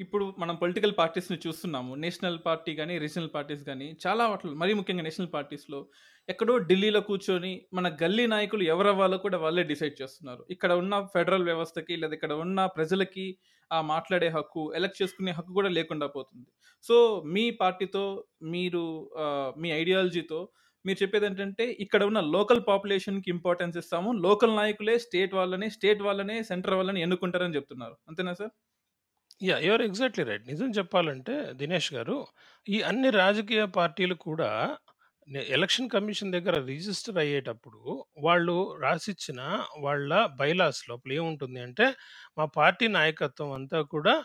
Speaker 3: ఇప్పుడు మనం పొలిటికల్ పార్టీస్ని చూస్తున్నాము. నేషనల్ పార్టీ కానీ రీజనల్ పార్టీస్ కానీ చాలా వాటిలో మరీ ముఖ్యంగా నేషనల్ పార్టీస్లో ఎక్కడో ఢిల్లీలో కూర్చొని మన గల్లీ నాయకులు ఎవరవ్వాలో కూడా వాళ్ళే డిసైడ్ చేస్తున్నారు. ఇక్కడ ఉన్న ఫెడరల్ వ్యవస్థకి లేదా ఇక్కడ ఉన్న ప్రజలకి ఆ మాట్లాడే హక్కు ఎలక్ట్ చేసుకునే హక్కు కూడా లేకుండా పోతుంది. సో మీ పార్టీతో మీరు మీ ఐడియాలజీతో మీరు చెప్పేది ఏంటంటే ఇక్కడ ఉన్న లోకల్ పాపులేషన్కి ఇంపార్టెన్స్ ఇస్తాము. లోకల్ నాయకులే స్టేట్ వాళ్ళని స్టేట్ వాళ్ళనే సెంటర్ వాళ్ళని ఎన్నుకుంటారని చెప్తున్నారు. అంతేనా sir?
Speaker 2: Yeah your exactly right. నిజం చెప్పాలంటే దినేష్ గారు ఈ అన్ని రాజకీయ పార్టీలు కూడా నే- ఎలక్షన్ కమిషన్ దగ్గర రిజిస్టర్ అయ్యేటప్పుడు వాళ్ళు రాసిచ్చిన వాళ్ళ బైలాస్ లోపల ఏముంటుంది అంటే మా పార్టీ నాయకత్వం అంతా కూడా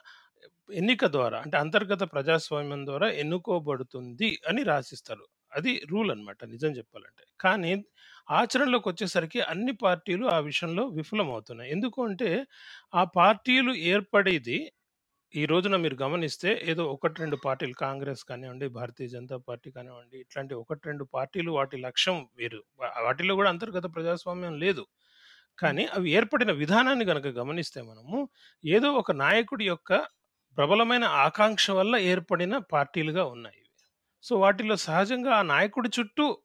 Speaker 2: ఎన్నిక ద్వారా అంటే అంతర్గత ప్రజాస్వామ్యం ద్వారా ఎన్నుకోబడుతుంది అని రాసిస్తారు. అది రూల్ అన్నమాట నిజం చెప్పాలంటే. కానీ ఆచరణలోకి వచ్చేసరికి అన్ని పార్టీలు ఆ విషయంలో విఫలమవుతున్నాయి. ఎందుకు అంటే ఆ పార్టీలు ఏర్పడేది ఈ రోజున మీరు గమనిస్తే ఏదో ఒకటి రెండు పార్టీలు కాంగ్రెస్ కానివ్వండి భారతీయ జనతా పార్టీ కానివ్వండి ఇట్లాంటి ఒకటి రెండు పార్టీలు వాటి లక్ష్యం వేరు. వా- వాటిలో కూడా అంతర్గత ప్రజాస్వామ్యం లేదు. కానీ అవి ఏర్పడిన విధానాన్ని కనుక గమనిస్తే మనము ఏదో ఒక నాయకుడి యొక్క ప్రబలమైన ఆకాంక్ష వల్ల ఏర్పడిన పార్టీలుగా ఉన్నాయి. సో వాటిలో సహజంగా ఆ నాయకుడి చుట్టూ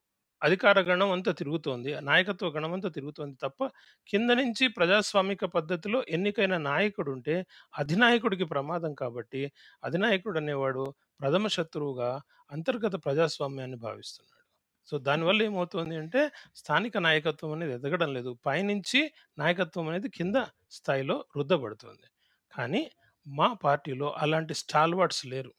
Speaker 2: అధికార గణం అంతా తిరుగుతోంది. ఆ నాయకత్వ గణం అంతా తిరుగుతోంది తప్ప కింద నుంచి ప్రజాస్వామిక పద్ధతిలో ఎన్నికైన నాయకుడు ఉంటే అధినాయకుడికి ప్రమాదం కాబట్టి అధినాయకుడు అనేవాడు ప్రథమ శత్రువుగా అంతర్గత ప్రజాస్వామ్యాన్ని భావిస్తున్నాడు. సో దానివల్ల ఏమవుతుంది అంటే స్థానిక నాయకత్వం అనేది ఎదగడం లేదు. పైనుంచి నాయకత్వం అనేది కింద స్థాయిలో రుద్దబడుతుంది. కానీ మా పార్టీలో అలాంటి స్టాల్వర్డ్స్ లేరు.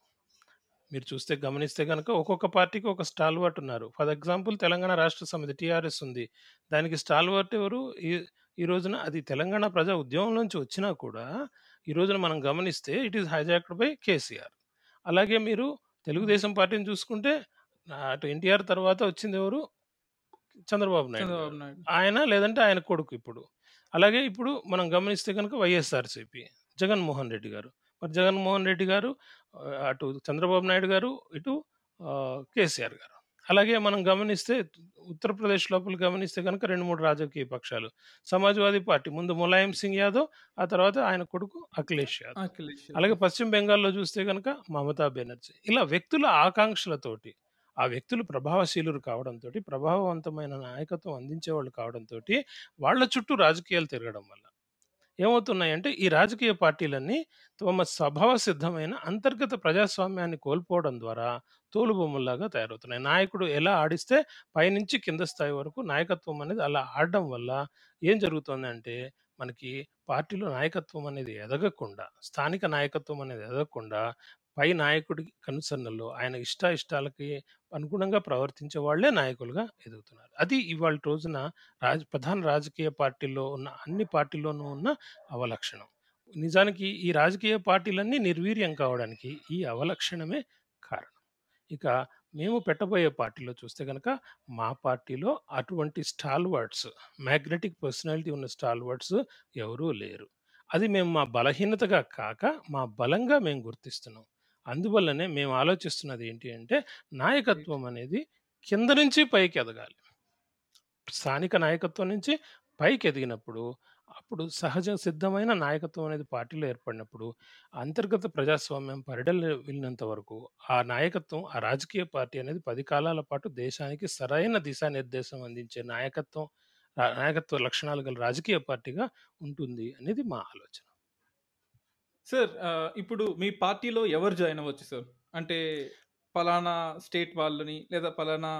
Speaker 2: మీరు చూస్తే గమనిస్తే కనుక ఒక్కొక్క పార్టీకి ఒక స్టాల్వర్ట్ ఉన్నారు. For example Telangana Rashtra Samithi TRS ఉంది. దానికి స్టాల్వర్ట్ ఎవరు? ఈ ఈ రోజున అది తెలంగాణ ప్రజా ఉద్యమం నుంచి వచ్చినా కూడా ఈ రోజున మనం గమనిస్తే it is hijacked by KCR. అలాగే మీరు తెలుగుదేశం పార్టీని చూసుకుంటే అటు ఎన్టీఆర్ తర్వాత వచ్చింది ఎవరు? చంద్రబాబు నాయుడు ఆయన లేదంటే ఆయన కొడుకు ఇప్పుడు. అలాగే ఇప్పుడు మనం గమనిస్తే కనుక వైఎస్ఆర్సీపీ జగన్మోహన్ రెడ్డి గారు. మరి జగన్మోహన్ రెడ్డి గారు అటు చంద్రబాబు నాయుడు గారు ఇటు కేసీఆర్ గారు. అలాగే మనం గమనిస్తే ఉత్తరప్రదేశ్ లోపల గమనిస్తే కనుక రెండు మూడు రాజకీయ పక్షాలు. సమాజ్వాదీ పార్టీ ముందు ములాయం సింగ్ యాదవ్ ఆ తర్వాత ఆయన కొడుకు అఖిలేష్ యాదవ్. అలాగే పశ్చిమ బెంగాల్లో చూస్తే కనుక మమతా బెనర్జీ. ఇలా వ్యక్తుల ఆకాంక్షలతోటి ఆ వ్యక్తులు ప్రభావశీలురు కావడంతో ప్రభావవంతమైన నాయకత్వం అందించేవాళ్ళు కావడంతో వాళ్ళ చుట్టూ రాజకీయాలు తిరగడం వల్ల ఏమవుతున్నాయంటే ఈ రాజకీయ పార్టీలన్నీ తమ స్వభావ సిద్ధమైన అంతర్గత ప్రజాస్వామ్యాన్ని కోల్పోవడం ద్వారా తోలుబొమ్మల్లాగా తయారవుతున్నాయి. నాయకుడు ఎలా ఆడిస్తే పైనుంచి కింద స్థాయి వరకు నాయకత్వం అనేది అలా ఆడడం వల్ల ఏం జరుగుతుందంటే మనకి పార్టీలో నాయకత్వం అనేది ఎదగకుండా స్థానిక నాయకత్వం అనేది ఎదగకుండా పై నాయకుడి కనుసన్నల్లో ఆయన ఇష్ట ఇష్టాలకి అనుగుణంగా ప్రవర్తించే వాళ్ళే నాయకులుగా ఎదుగుతున్నారు. అది ఇవాళ రోజున రాజ ప్రధాన రాజకీయ పార్టీల్లో ఉన్న అన్ని పార్టీల్లోనూ ఉన్న అవలక్షణం. నిజానికి ఈ రాజకీయ పార్టీలన్నీ నిర్వీర్యం కావడానికి ఈ అవలక్షణమే కారణం. ఇక మేము పెట్టబోయే పార్టీలో చూస్తే కనుక మా పార్టీలో అటువంటి స్టాల్ వర్డ్స్ మ్యాగ్నెటిక్ పర్సనాలిటీ ఉన్న స్టాల్ వర్డ్స్ ఎవరూ లేరు. అది మేము మా బలహీనతగా కాక మా బలంగా మేము గుర్తిస్తున్నాం. అందువల్లనే మేము ఆలోచిస్తున్నది ఏంటి అంటే నాయకత్వం అనేది కింద నుంచి పైకి ఎదగాలి. స్థానిక నాయకత్వం నుంచి పైకి ఎదిగినప్పుడు అప్పుడు సహజ సిద్ధమైన నాయకత్వం అనేది పార్టీలో ఏర్పడినప్పుడు అంతర్గత ప్రజాస్వామ్యం పరిడలు వెళ్ళినంత వరకు ఆ నాయకత్వం ఆ రాజకీయ పార్టీ అనేది పది కాలాల పాటు దేశానికి సరైన దిశానిర్దేశం అందించే నాయకత్వం నాయకత్వ లక్షణాలు గల రాజకీయ పార్టీగా ఉంటుంది అనేది మా ఆలోచన.
Speaker 3: సార్ ఇప్పుడు మీ పార్టీలో ఎవరు జాయిన్ అవ్వచ్చు సార్? అంటే పలానా స్టేట్ వాళ్ళని లేదా పలానా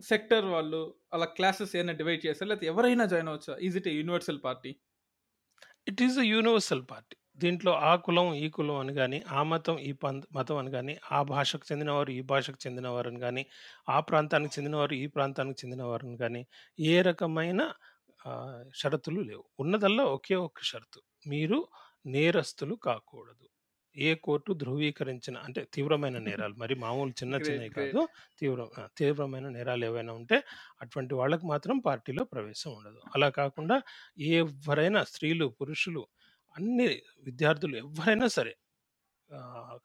Speaker 3: సెక్టర్ వాళ్ళు అలా క్లాసెస్ ఏమైనా డివైడ్ చేస్తారు లేకపోతే ఎవరైనా join అవ్వచ్చా? Is it a universal party
Speaker 2: it is a universal party దీంట్లో ఆ కులం ఈ కులం అని కానీ ఆ మతం ఈ పంత మతం అని కానీ ఆ భాషకు చెందినవారు ఈ భాషకు చెందినవారు అని కానీ ఆ ప్రాంతానికి చెందినవారు ఈ ప్రాంతానికి చెందినవారు అని కానీ ఏ రకమైన షరతులు లేవు. ఉన్నదల్లా ఒకే ఒక్క షరతు. మీరు నేరస్తులు కాకూడదు. ఏ కోర్టు ధృవీకరించిన అంటే తీవ్రమైన నేరాలు. మరి మామూలు చిన్న
Speaker 3: Great,
Speaker 2: చిన్నవి. కాదు. తీవ్ర ఆ, తీవ్రమైన నేరాలు ఏవైనా ఉంటే అటువంటి వాళ్ళకి మాత్రం పార్టీలో ప్రవేశం ఉండదు. అలా కాకుండా ఎవరైనా స్త్రీలు పురుషులు అన్ని విద్యార్థులు ఎవరైనా సరే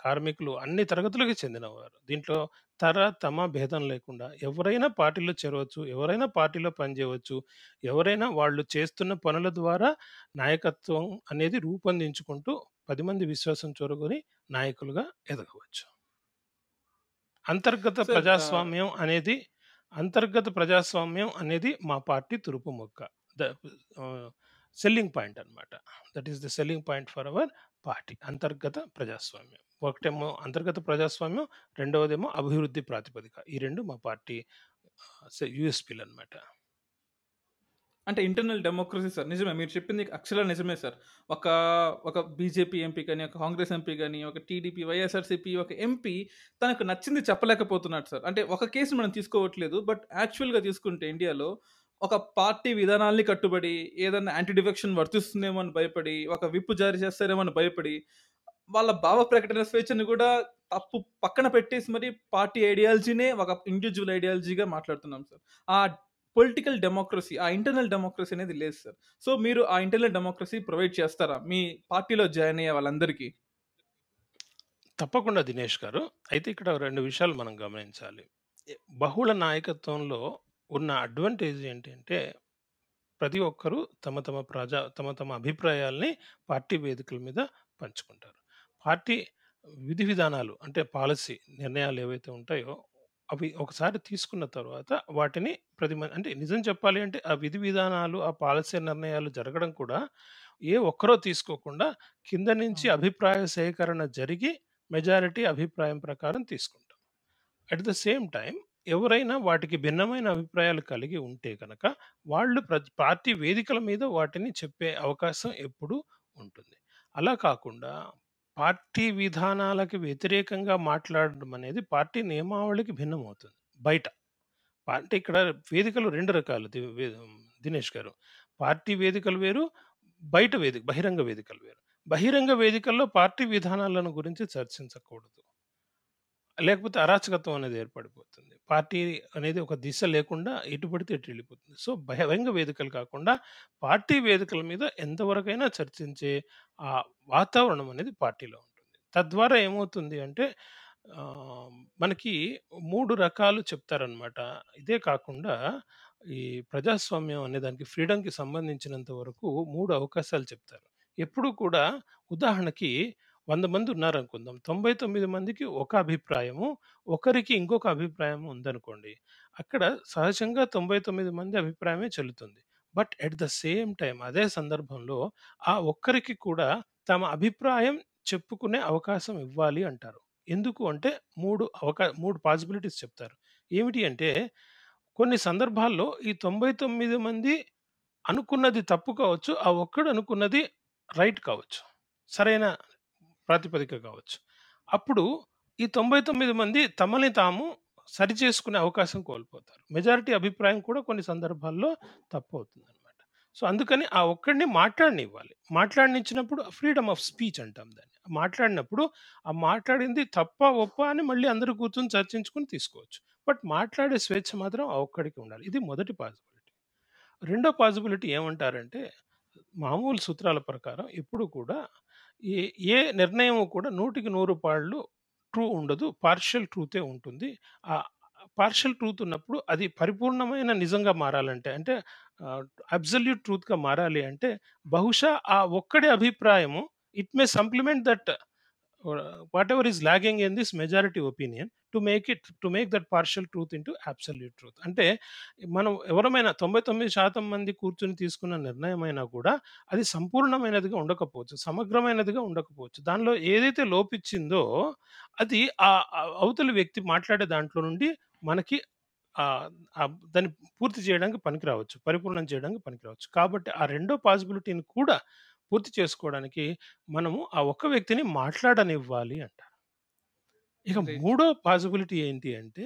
Speaker 2: కార్మికులు అన్ని తరగతులకు చెందినవారు. దీంట్లో తర తమ భేదం లేకుండా ఎవరైనా పార్టీలో చేరవచ్చు ఎవరైనా పార్టీలో పనిచేయవచ్చు ఎవరైనా వాళ్ళు చేస్తున్న పనుల ద్వారా నాయకత్వం అనేది రూపొందించుకుంటూ పది మంది విశ్వాసం చూరగొని నాయకులుగా ఎదగవచ్చు. అంతర్గత ప్రజాస్వామ్యం అనేది అంతర్గత ప్రజాస్వామ్యం అనేది మా పార్టీ తురుపు మొక్క. ద సెల్లింగ్ పాయింట్ అన్నమాట. That is the selling point for our party అంతర్గత ప్రజాస్వామ్యం. ఒకటేమో అంతర్గత ప్రజాస్వామ్యం రెండవదేమో అభివృద్ధి ప్రాతిపదిక. ఈ రెండు మా పార్టీ యూఎస్పీలు అన్నమాట.
Speaker 3: అంటే ఇంటర్నల్ డెమోక్రసీ సార్ నిజమే మీరు చెప్పింది అక్షర నిజమే సార్. ఒక ఒక బీజేపీ ఎంపీ కానీ ఒక కాంగ్రెస్ ఎంపీ కానీ ఒక టీడీపీ వైఎస్ఆర్సీపీ ఒక ఎంపీ తనకు నచ్చింది చెప్పలేకపోతున్నాడు సార్. అంటే ఒక కేసు మనం తీసుకోవట్లేదు బట్ యాక్చువల్గా తీసుకుంటే ఇండియాలో ఒక పార్టీ విధానాల్ని కట్టుబడి ఏదైనా యాంటీ డిఫెక్షన్ వర్తిస్తుందేమో అని భయపడి ఒక విప్పు జారీ చేస్తారేమో అని భయపడి వాళ్ళ భావ ప్రకటన స్వేచ్ఛను కూడా తప్పు పక్కన పెట్టేసి మరి పార్టీ ఐడియాలజీనే ఒక ఇండివిజువల్ ఐడియాలజీగా మాట్లాడుతున్నాం సార్. ఆ పొలిటికల్ డెమోక్రసీ ఆ ఇంటర్నల్ డెమోక్రసీ అనేది లేదు సార్. సో మీరు ఆ ఇంటర్నల్ డెమోక్రసీ ప్రొవైడ్ చేస్తారా? మీ పార్టీలో జాయిన్ అయ్యే వాళ్ళందరికీ?
Speaker 2: తప్పకుండా దినేష్ గారు. అయితే ఇక్కడ రెండు విషయాలు మనం గమనించాలి. బహుళ నాయకత్వంలో ఉన్న అడ్వాంటేజ్ ఏంటంటే ప్రతి ఒక్కరూ తమ తమ ప్రజా తమ తమ అభిప్రాయాల్ని పార్టీ వేదికల మీద పంచుకుంటారు పార్టీ విధి విధానాలు అంటే పాలసీ నిర్ణయాలు ఏవైతే ఉంటాయో అవి ఒకసారి తీసుకున్న తర్వాత వాటిని ప్రతి మ- అంటే నిజం చెప్పాలి అంటే ఆ విధి విధానాలు ఆ పాలసీ నిర్ణయాలు జరగడం కూడా ఏ ఒక్కరో తీసుకోకుండా కింద నుంచి
Speaker 3: అవును.
Speaker 2: అభిప్రాయ సేకరణ జరిగి మెజారిటీ అభిప్రాయం ప్రకారం తీసుకుంటాం అట్ ద సేమ్ టైం ఎవరైనా వాటికి భిన్నమైన అభిప్రాయాలు కలిగి ఉంటే కనుక వాళ్ళు ప్ర- పార్టీ వేదికల మీద వాటిని చెప్పే అవకాశం ఎప్పుడూ ఉంటుంది. అలా కాకుండా పార్టీ విధానాలకి వ్యతిరేకంగా మాట్లాడడం అనేది పార్టీ నియమావళికి భిన్నమవుతుంది బయట. అంటే ఇక్కడ వేదికలు రెండు రకాలు ది- దినేష్ గారు. పార్టీ వేదికలు వేరు బయట వేదిక బహిరంగ వేదికలు వేరు. బహిరంగ వేదికల్లో పార్టీ విధానాలను గురించి చర్చించకూడదు. లేకపోతే అరాచకత్వం అనేది ఏర్పడిపోతుంది. పార్టీ అనేది ఒక దిశ లేకుండా ఎటు పడితే ఎటు వెళ్ళిపోతుంది. సో బహిరంగ వేదికలు కాకుండా పార్టీ వేదికల మీద ఎంతవరకైనా చర్చించే ఆ వాతావరణం అనేది పార్టీలో ఉంటుంది. తద్వారా ఏమవుతుంది అంటే మనకి మూడు రకాలు చెప్తారనమాట ఇదే కాకుండా ఈ ప్రజాస్వామ్యం అనే దానికి ఫ్రీడమ్కి సంబంధించినంత వరకు మూడు అవకాశాలు చెప్తారు. ఎప్పుడు కూడా ఉదాహరణకి వంద మంది ఉన్నారనుకుందాం. తొంభై తొమ్మిది మందికి ఒక అభిప్రాయము ఒకరికి ఇంకొక అభిప్రాయం ఉందనుకోండి అక్కడ సహజంగా తొంభై తొమ్మిది మంది అభిప్రాయమే చెల్లుతుంది. But at the same time అదే సందర్భంలో ఆ ఒక్కరికి కూడా తమ అభిప్రాయం చెప్పుకునే అవకాశం ఇవ్వాలి అంటారు. ఎందుకు అంటే మూడు అవకా మూడు పాసిబిలిటీస్ చెప్తారు. ఏమిటి అంటే కొన్ని సందర్భాల్లో ఈ తొంభై తొమ్మిది మంది అనుకున్నది తప్పు కావచ్చు ఆ ఒక్కడు అనుకున్నది రైట్ కావచ్చు. సరైన ప్రాతిపదిక కావచ్చు. అప్పుడు ఈ తొంభై తొమ్మిది మంది తమని తాము సరిచేసుకునే అవకాశం కోల్పోతారు. మెజారిటీ అభిప్రాయం కూడా కొన్ని సందర్భాల్లో తప్పు అవుతుంది అనమాట సో అందుకని ఆ ఒక్కడిని మాట్లాడనివ్వాలి. మాట్లాడనిచ్చినప్పుడు ఫ్రీడమ్ ఆఫ్ స్పీచ్ అంటాం దాన్ని. మాట్లాడినప్పుడు ఆ మాట్లాడింది తప్ప ఒప్ప అని మళ్ళీ అందరూ కూర్చొని చర్చించుకుని తీసుకోవచ్చు. బట్ మాట్లాడే స్వేచ్ఛ మాత్రం ఆ ఒక్కడికి ఉండాలి. ఇది మొదటి పాసిబిలిటీ రెండో పాసిబిలిటీ ఏమంటారంటే మామూలు సూత్రాల ప్రకారం ఎప్పుడు కూడా ఏ ఏ నిర్ణయం కూడా నూటికి నూరు పాళ్ళు ట్రూ ఉండదు. పార్షియల్ ట్రూతే ఉంటుంది. ఆ పార్షియల్ ట్రూత్ ఉన్నప్పుడు అది పరిపూర్ణమైన నిజంగా మారాలంటే అంటే అబ్జల్యూట్ ట్రూత్గా మారాలి అంటే బహుశా ఆ ఒక్కడి అభిప్రాయము it may supplement that whatever is lagging in this majority opinion to make it to make that partial truth into absolute truth అంటే మనం ఎవరమైనా తొంభై తొమ్మిది శాతం మంది కూర్చుని తీసుకున్న నిర్ణయం అయినా కూడా అది సంపూర్ణమైనదిగా ఉండకపోవచ్చు సమగ్రమైనదిగా ఉండకపోవచ్చు. దానిలో ఏదైతే లోపించిందో అది ఆ అవతలి వ్యక్తి మాట్లాడే దాంట్లో నుండి మనకి దాన్ని పూర్తి చేయడానికి పనికి రావచ్చు పరిపూర్ణం చేయడానికి పనికి రావచ్చు. కాబట్టి ఆ రెండో పాసిబిలిటీని కూడా పూర్తి చేసుకోవడానికి మనము ఆ ఒక్క వ్యక్తిని మాట్లాడనివ్వాలి అంట. ఇక. మూడో పాసిబిలిటీ ఏంటి అంటే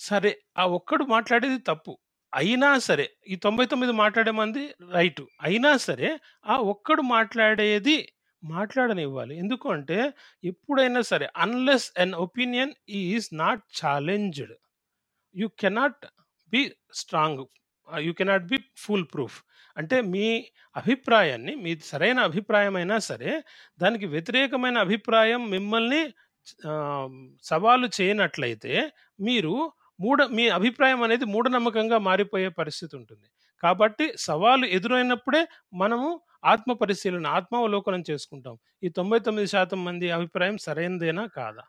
Speaker 2: సరే ఆ ఒక్కడు మాట్లాడేది తప్పు. అయినా సరే ఈ తొంభై తొమ్మిది మాట్లాడే మంది రైట్. అయినా సరే ఆ ఒక్కడు మాట్లాడేది మాట్లాడనివ్వాలి. ఎందుకు అంటే ఎప్పుడైనా సరే unless an opinion is not challenged you cannot be strong you cannot be foolproof అంటే మీ అభిప్రాయాన్ని మీ సరైన అభిప్రాయం అయినా సరే దానికి వ్యతిరేకమైన అభిప్రాయం మిమ్మల్ని సవాలు చేయనట్లయితే మీరు మూఢ మీ అభిప్రాయం అనేది మూఢనమ్మకంగా మారిపోయే పరిస్థితి ఉంటుంది కాబట్టి సవాలు ఎదురైనప్పుడే మనము ఆత్మ పరిశీలన ఆత్మావలోకనం చేసుకుంటాం. ఈ తొంభై తొమ్మిది శాతం మంది అభిప్రాయం సరైనదేనా కాదా?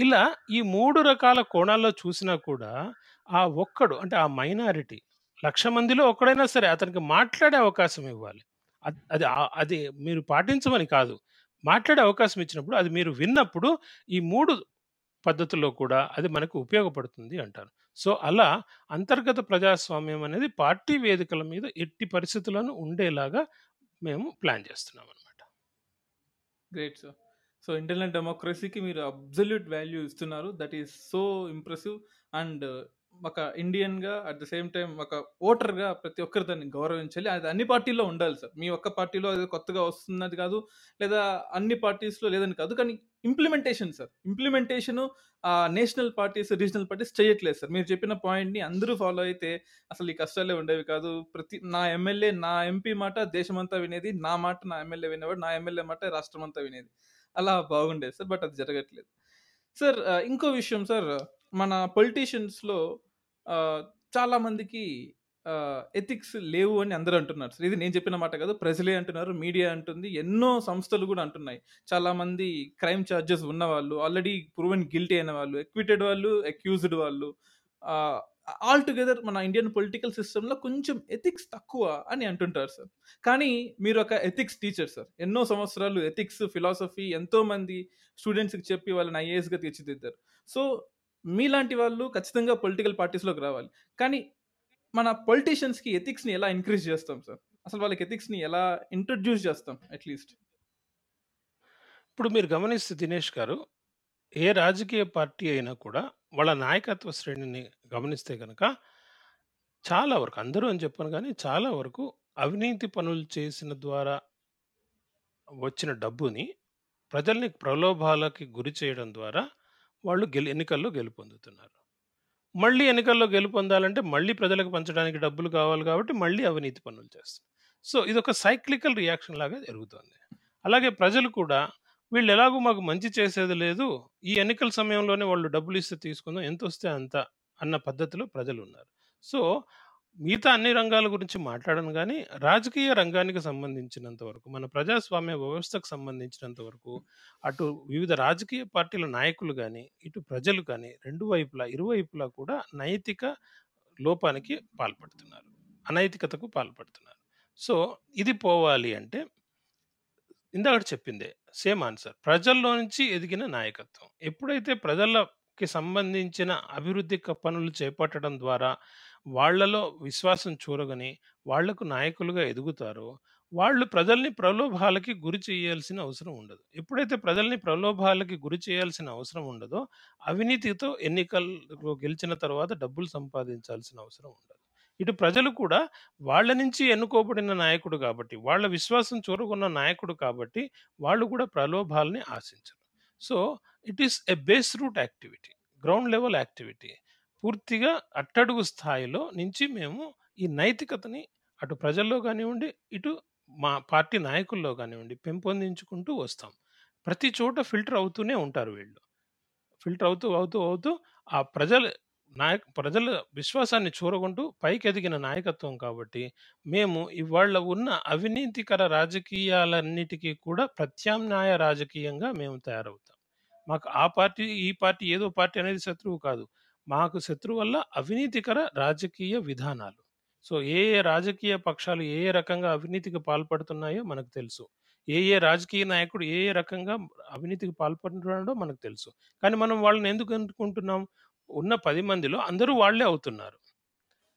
Speaker 2: ఇలా ఈ మూడు రకాల కోణాల్లో చూసినా కూడా ఆ ఒక్కడు అంటే ఆ మైనారిటీ లక్ష మందిలో ఒక్కడైనా సరే అతనికి మాట్లాడే అవకాశం ఇవ్వాలి. అద్- అది అది మీరు పాటించమని కాదు. మాట్లాడే అవకాశం ఇచ్చినప్పుడు అది మీరు విన్నప్పుడు ఈ మూడు పద్ధతుల్లో కూడా అది మనకు ఉపయోగపడుతుంది అంటారు. సో అలా అంతర్గత ప్రజాస్వామ్యం అనేది పార్టీ వేదికల మీద ఎట్టి పరిస్థితులను ఉండేలాగా మేము ప్లాన్ చేస్తున్నాం అనమాట
Speaker 3: గ్రేట్ సార్. సో ఇంటర్నల్ డెమోక్రసీకి మీరు అబ్జల్యూట్ వాల్యూ ఇస్తున్నారు. That is so impressive and ఒక ఇండియన్గా అట్ ద సేమ్ టైం ఒక ఓటర్గా ప్రతి ఒక్కరు దాన్ని గౌరవించాలి. అది అన్ని పార్టీల్లో ఉండాలి సార్. మీ ఒక్క పార్టీలో అది కొత్తగా వస్తున్నది కాదు లేదా అన్ని పార్టీస్లో లేదని కాదు కానీ implementation sir. Implementation national parties regional parties చేయట్లేదు సార్. మీరు చెప్పిన పాయింట్ని అందరూ ఫాలో అయితే అసలు ఈ కష్టాలే ఉండేవి కాదు. ప్రతి నా ఎమ్మెల్యే నా ఎంపీ మాట దేశమంతా వినేది నా మాట నా ఎమ్మెల్యే వినేవాడు నా ఎమ్మెల్యే మాట రాష్ట్రం అంతా వినేది. అలా బాగుండేది సార్ బట్ అది జరగట్లేదు. సార్ ఇంకో విషయం సార్ మన పొలిటీషియన్స్లో చాలా మందికి ఎథిక్స్ లేవు అని అందరూ అంటున్నారు. సార్ ఇది నేను చెప్పిన మాట కాదు. ప్రజలే అంటున్నారు మీడియా అంటుంది ఎన్నో సంస్థలు కూడా అంటున్నాయి. చాలామంది క్రైమ్ ఛార్జెస్ ఉన్న వాళ్ళు ఆల్రెడీ ప్రూవెన్ గిల్టీ అయిన వాళ్ళు ఎక్విటెడ్ వాళ్ళు అక్యూజ్డ్ వాళ్ళు ఆల్ టుగెదర్ మన ఇండియన్ పొలిటికల్ సిస్టంలో కొంచెం ఎథిక్స్ తక్కువ అని అంటుంటారు సార్. కానీ మీరు ఒక ఎథిక్స్ టీచర్ సార్. ఎన్నో సంవత్సరాలు ఎథిక్స్ ఫిలాసఫీ ఎంతో మంది స్టూడెంట్స్కి చెప్పి వాళ్ళని ఐఏఎస్గా తీర్చిదిద్దారు. సో మీలాంటి వాళ్ళు ఖచ్చితంగా పొలిటికల్ పార్టీస్లోకి రావాలి. కానీ మన పొలిటీషియన్స్కి ఎథిక్స్ని ఎలా ఇంక్రీజ్ చేస్తాం సార్? అసలు వాళ్ళకి ఎథిక్స్ని ఎలా ఇంట్రడ్యూస్ చేస్తాం అట్లీస్ట్
Speaker 2: ఇప్పుడు మీరు గమనిస్తే దినేష్ గారు ఏ రాజకీయ పార్టీ అయినా కూడా వాళ్ళ నాయకత్వ శ్రేణిని గమనిస్తే కనుక చాలా వరకు అందరూ అని చెప్పాను కానీ చాలా వరకు అవినీతి పనులు చేసిన ద్వారా వచ్చిన డబ్బుని ప్రజల్ని ప్రలోభాలకి గురి చేయడం ద్వారా వాళ్ళు గెలు ఎన్నికల్లో గెలుపొందుతున్నారు. మళ్ళీ ఎన్నికల్లో గెలుపొందాలంటే మళ్ళీ ప్రజలకు పంచడానికి డబ్బులు కావాలి కాబట్టి మళ్ళీ అవినీతి పనులు చేస్తారు. సో ఇది ఒక సైక్లికల్ రియాక్షన్ లాగా జరుగుతుంది. అలాగే ప్రజలు కూడా వీళ్ళు ఎలాగో మాకు మంచి చేసేది లేదు ఈ ఎన్నికల సమయంలోనే వాళ్ళు డబ్బులు ఇస్తే తీసుకుందాం ఎంత వస్తే అంత అన్న పద్ధతిలో ప్రజలు ఉన్నారు సో మిగతా అన్ని రంగాల గురించి మాట్లాడను కానీ రాజకీయ రంగానికి సంబంధించినంత వరకు మన ప్రజాస్వామ్య వ్యవస్థకు సంబంధించినంత వరకు అటు వివిధ రాజకీయ పార్టీల నాయకులు కానీ ఇటు ప్రజలు కానీ రెండు వైపులా ఇరువైపులా కూడా నైతిక లోపానికి పాల్పడుతున్నారు. అనైతికతకు పాల్పడుతున్నారు. సో ఇది పోవాలి అంటే ఇందాక చెప్పిందే సేమ్ ఆన్సర్. ప్రజల్లో నుంచి ఎదిగిన నాయకత్వం. ఎప్పుడైతే ప్రజలకి సంబంధించిన అభివృద్ధి క- పనులు చేపట్టడం ద్వారా వాళ్ళలో విశ్వాసం చూరగని వాళ్ళకు నాయకులుగా ఎదుగుతారో వాళ్ళు ప్రజల్ని ప్రలోభాలకి గురి చేయాల్సిన అవసరం ఉండదు. ఎప్పుడైతే ప్రజల్ని ప్రలోభాలకి గురి చేయాల్సిన అవసరం ఉండదో అవినీతితో ఎన్నికల్లో గెలిచిన తర్వాత డబ్బులు సంపాదించాల్సిన అవసరం ఉండదు. ఇటు ప్రజలు కూడా వాళ్ళ నుంచి ఎన్నుకోబడిన నాయకుడు కాబట్టి వాళ్ళ విశ్వాసం చూరగొన్న నాయకుడు కాబట్టి వాళ్ళు కూడా ప్రలోభాలని ఆశించరు. So it is a base root activity ground level activity. పూర్తిగా అట్టడుగు స్థాయిలో నుంచి మేము ఈ నైతికతని అటు ప్రజల్లో కానివ్వండి ఇటు మా పార్టీ నాయకుల్లో కానివ్వండి పెంపొందించుకుంటూ వస్తాం. ప్రతి చోట ఫిల్టర్ అవుతూనే ఉంటారు వీళ్ళు. ఫిల్టర్ అవుతూ అవుతూ అవుతూ ఆ ప్రజల నాయక ప్రజల విశ్వాసాన్ని చూరగొంటూ పైకి ఎదిగిన నాయకత్వం కాబట్టి మేము ఇవాళ ఉన్న అవినీతికర రాజకీయాలన్నిటికీ కూడా ప్రత్యామ్నాయ రాజకీయంగా మేము తయారవుతాం. మాకు ఆ పార్టీ ఈ పార్టీ ఏదో పార్టీ అనేది శత్రువు కాదు. మాకు శత్రువు వల్ల అవినీతికర రాజకీయ విధానాలు. సో ఏ ఏ రాజకీయ పక్షాలు ఏ ఏ రకంగా అవినీతికి పాల్పడుతున్నాయో మనకు తెలుసు. ఏ ఏ రాజకీయ నాయకుడు ఏ ఏ రకంగా అవినీతికి పాల్పడుతున్నాడో మనకు తెలుసు. కానీ మనం వాళ్ళని ఎందుకు అనుకుంటున్నాం? ఉన్న పది మందిలో అందరూ వాళ్ళే అవుతున్నారు.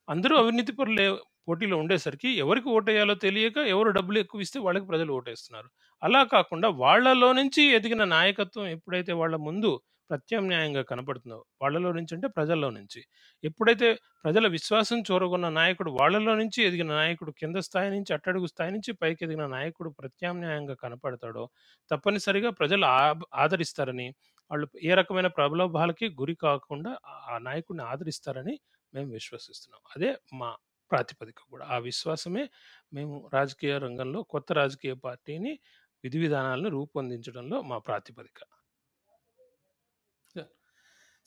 Speaker 2: అందరూ అవినీతి పరులే పోటీలో ఉండేసరికి ఎవరికి ఓటేయాలో తెలియక ఎవరు డబ్బులు ఎక్కువ ఇస్తే వాళ్ళకి ప్రజలు ఓటేస్తున్నారు. అలా కాకుండా వాళ్ళలో నుంచి ఎదిగిన నాయకత్వం ఎప్పుడైతే వాళ్ళ ముందు ప్రత్యామ్నాయంగా కనపడుతుందో వాళ్ళలో నుంచి అంటే ప్రజల్లో నుంచి. ఎప్పుడైతే ప్రజల విశ్వాసం చూరగొన్న నాయకుడు వాళ్ళలో నుంచి ఎదిగిన నాయకుడు కింద స్థాయి నుంచి అట్టడుగు స్థాయి నుంచి పైకి ఎదిగిన నాయకుడు ప్రత్యామ్నాయంగా కనపడతాడో తప్పనిసరిగా ప్రజలు ఆ- ఆదరిస్తారని వాళ్ళు ఏ రకమైన ప్రలోభాలకి గురి కాకుండా ఆ నాయకుడిని ఆదరిస్తారని మేము విశ్వసిస్తున్నాం. అదే మా ప్రాతిపదిక కూడా. ఆ విశ్వాసమే మేము రాజకీయ రంగంలో కొత్త రాజకీయ పార్టీని విధి విధానాలను రూపొందించడంలో మా ప్రాతిపదిక.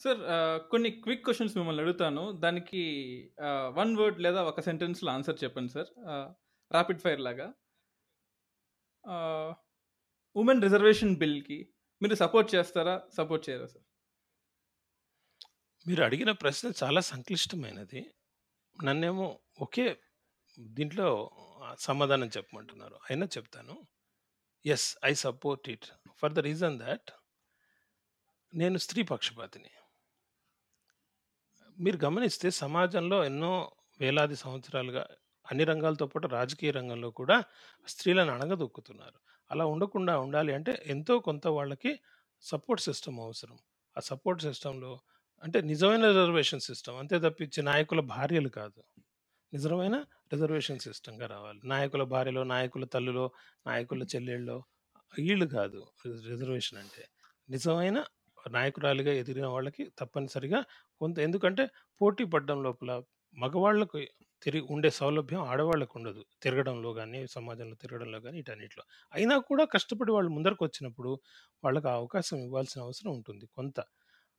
Speaker 3: సార్ కొన్ని క్విక్ క్వశ్చన్స్ మిమ్మల్ని అడుగుతాను. దానికి వన్ వర్డ్ లేదా ఒక సెంటెన్స్లో ఆన్సర్ చెప్పండి సార్. ర్యాపిడ్ ఫైర్ లాగా. ఉమెన్ రిజర్వేషన్ బిల్కి మీరు సపోర్ట్ చేస్తారా? సపోర్ట్ చేయరా సార్?
Speaker 2: మీరు అడిగిన ప్రశ్న చాలా సంక్లిష్టమైనది. నన్నేమో ఒకే దీంట్లో సమాధానం చెప్పమంటున్నారు. అయినా చెప్తాను. Yes I support it for the reason that నేను స్త్రీ పక్షపాతిని. మీరు గమనిస్తే సమాజంలో ఎన్నో వేలాది సంవత్సరాలుగా అన్ని రంగాలతో పాటు రాజకీయ రంగంలో కూడా స్త్రీలను అణగదొక్కుతున్నారు. అలా ఉండకుండా ఉండాలి అంటే ఎంతో కొంత వాళ్ళకి సపోర్ట్ సిస్టమ్ అవసరం. ఆ సపోర్ట్ సిస్టంలో అంటే నిజమైన రిజర్వేషన్ సిస్టమ్ అంతే తప్పించి నాయకుల భార్యలు కాదు. నిజమైన రిజర్వేషన్ సిస్టంగా రావాలి. నాయకుల భార్యలో నాయకుల తల్లులో నాయకుల చెల్లెళ్ళు వీళ్ళు కాదు రిజర్వేషన్ అంటే. నిజమైన నాయకురాలిగా ఎదిగిన వాళ్ళకి తప్పనిసరిగా కొంత ఎందుకంటే పోటీ పడడం లోపల మగవాళ్ళకు తిరిగి ఉండే సౌలభ్యం ఆడవాళ్ళకు ఉండదు. తిరగడంలో కానీ సమాజంలో తిరగడంలో కానీ వీటన్నిటిలో. అయినా కూడా కష్టపడి వాళ్ళు ముందరకు వచ్చినప్పుడు వాళ్ళకి ఆ అవకాశం ఇవ్వాల్సిన అవసరం ఉంటుంది కొంత.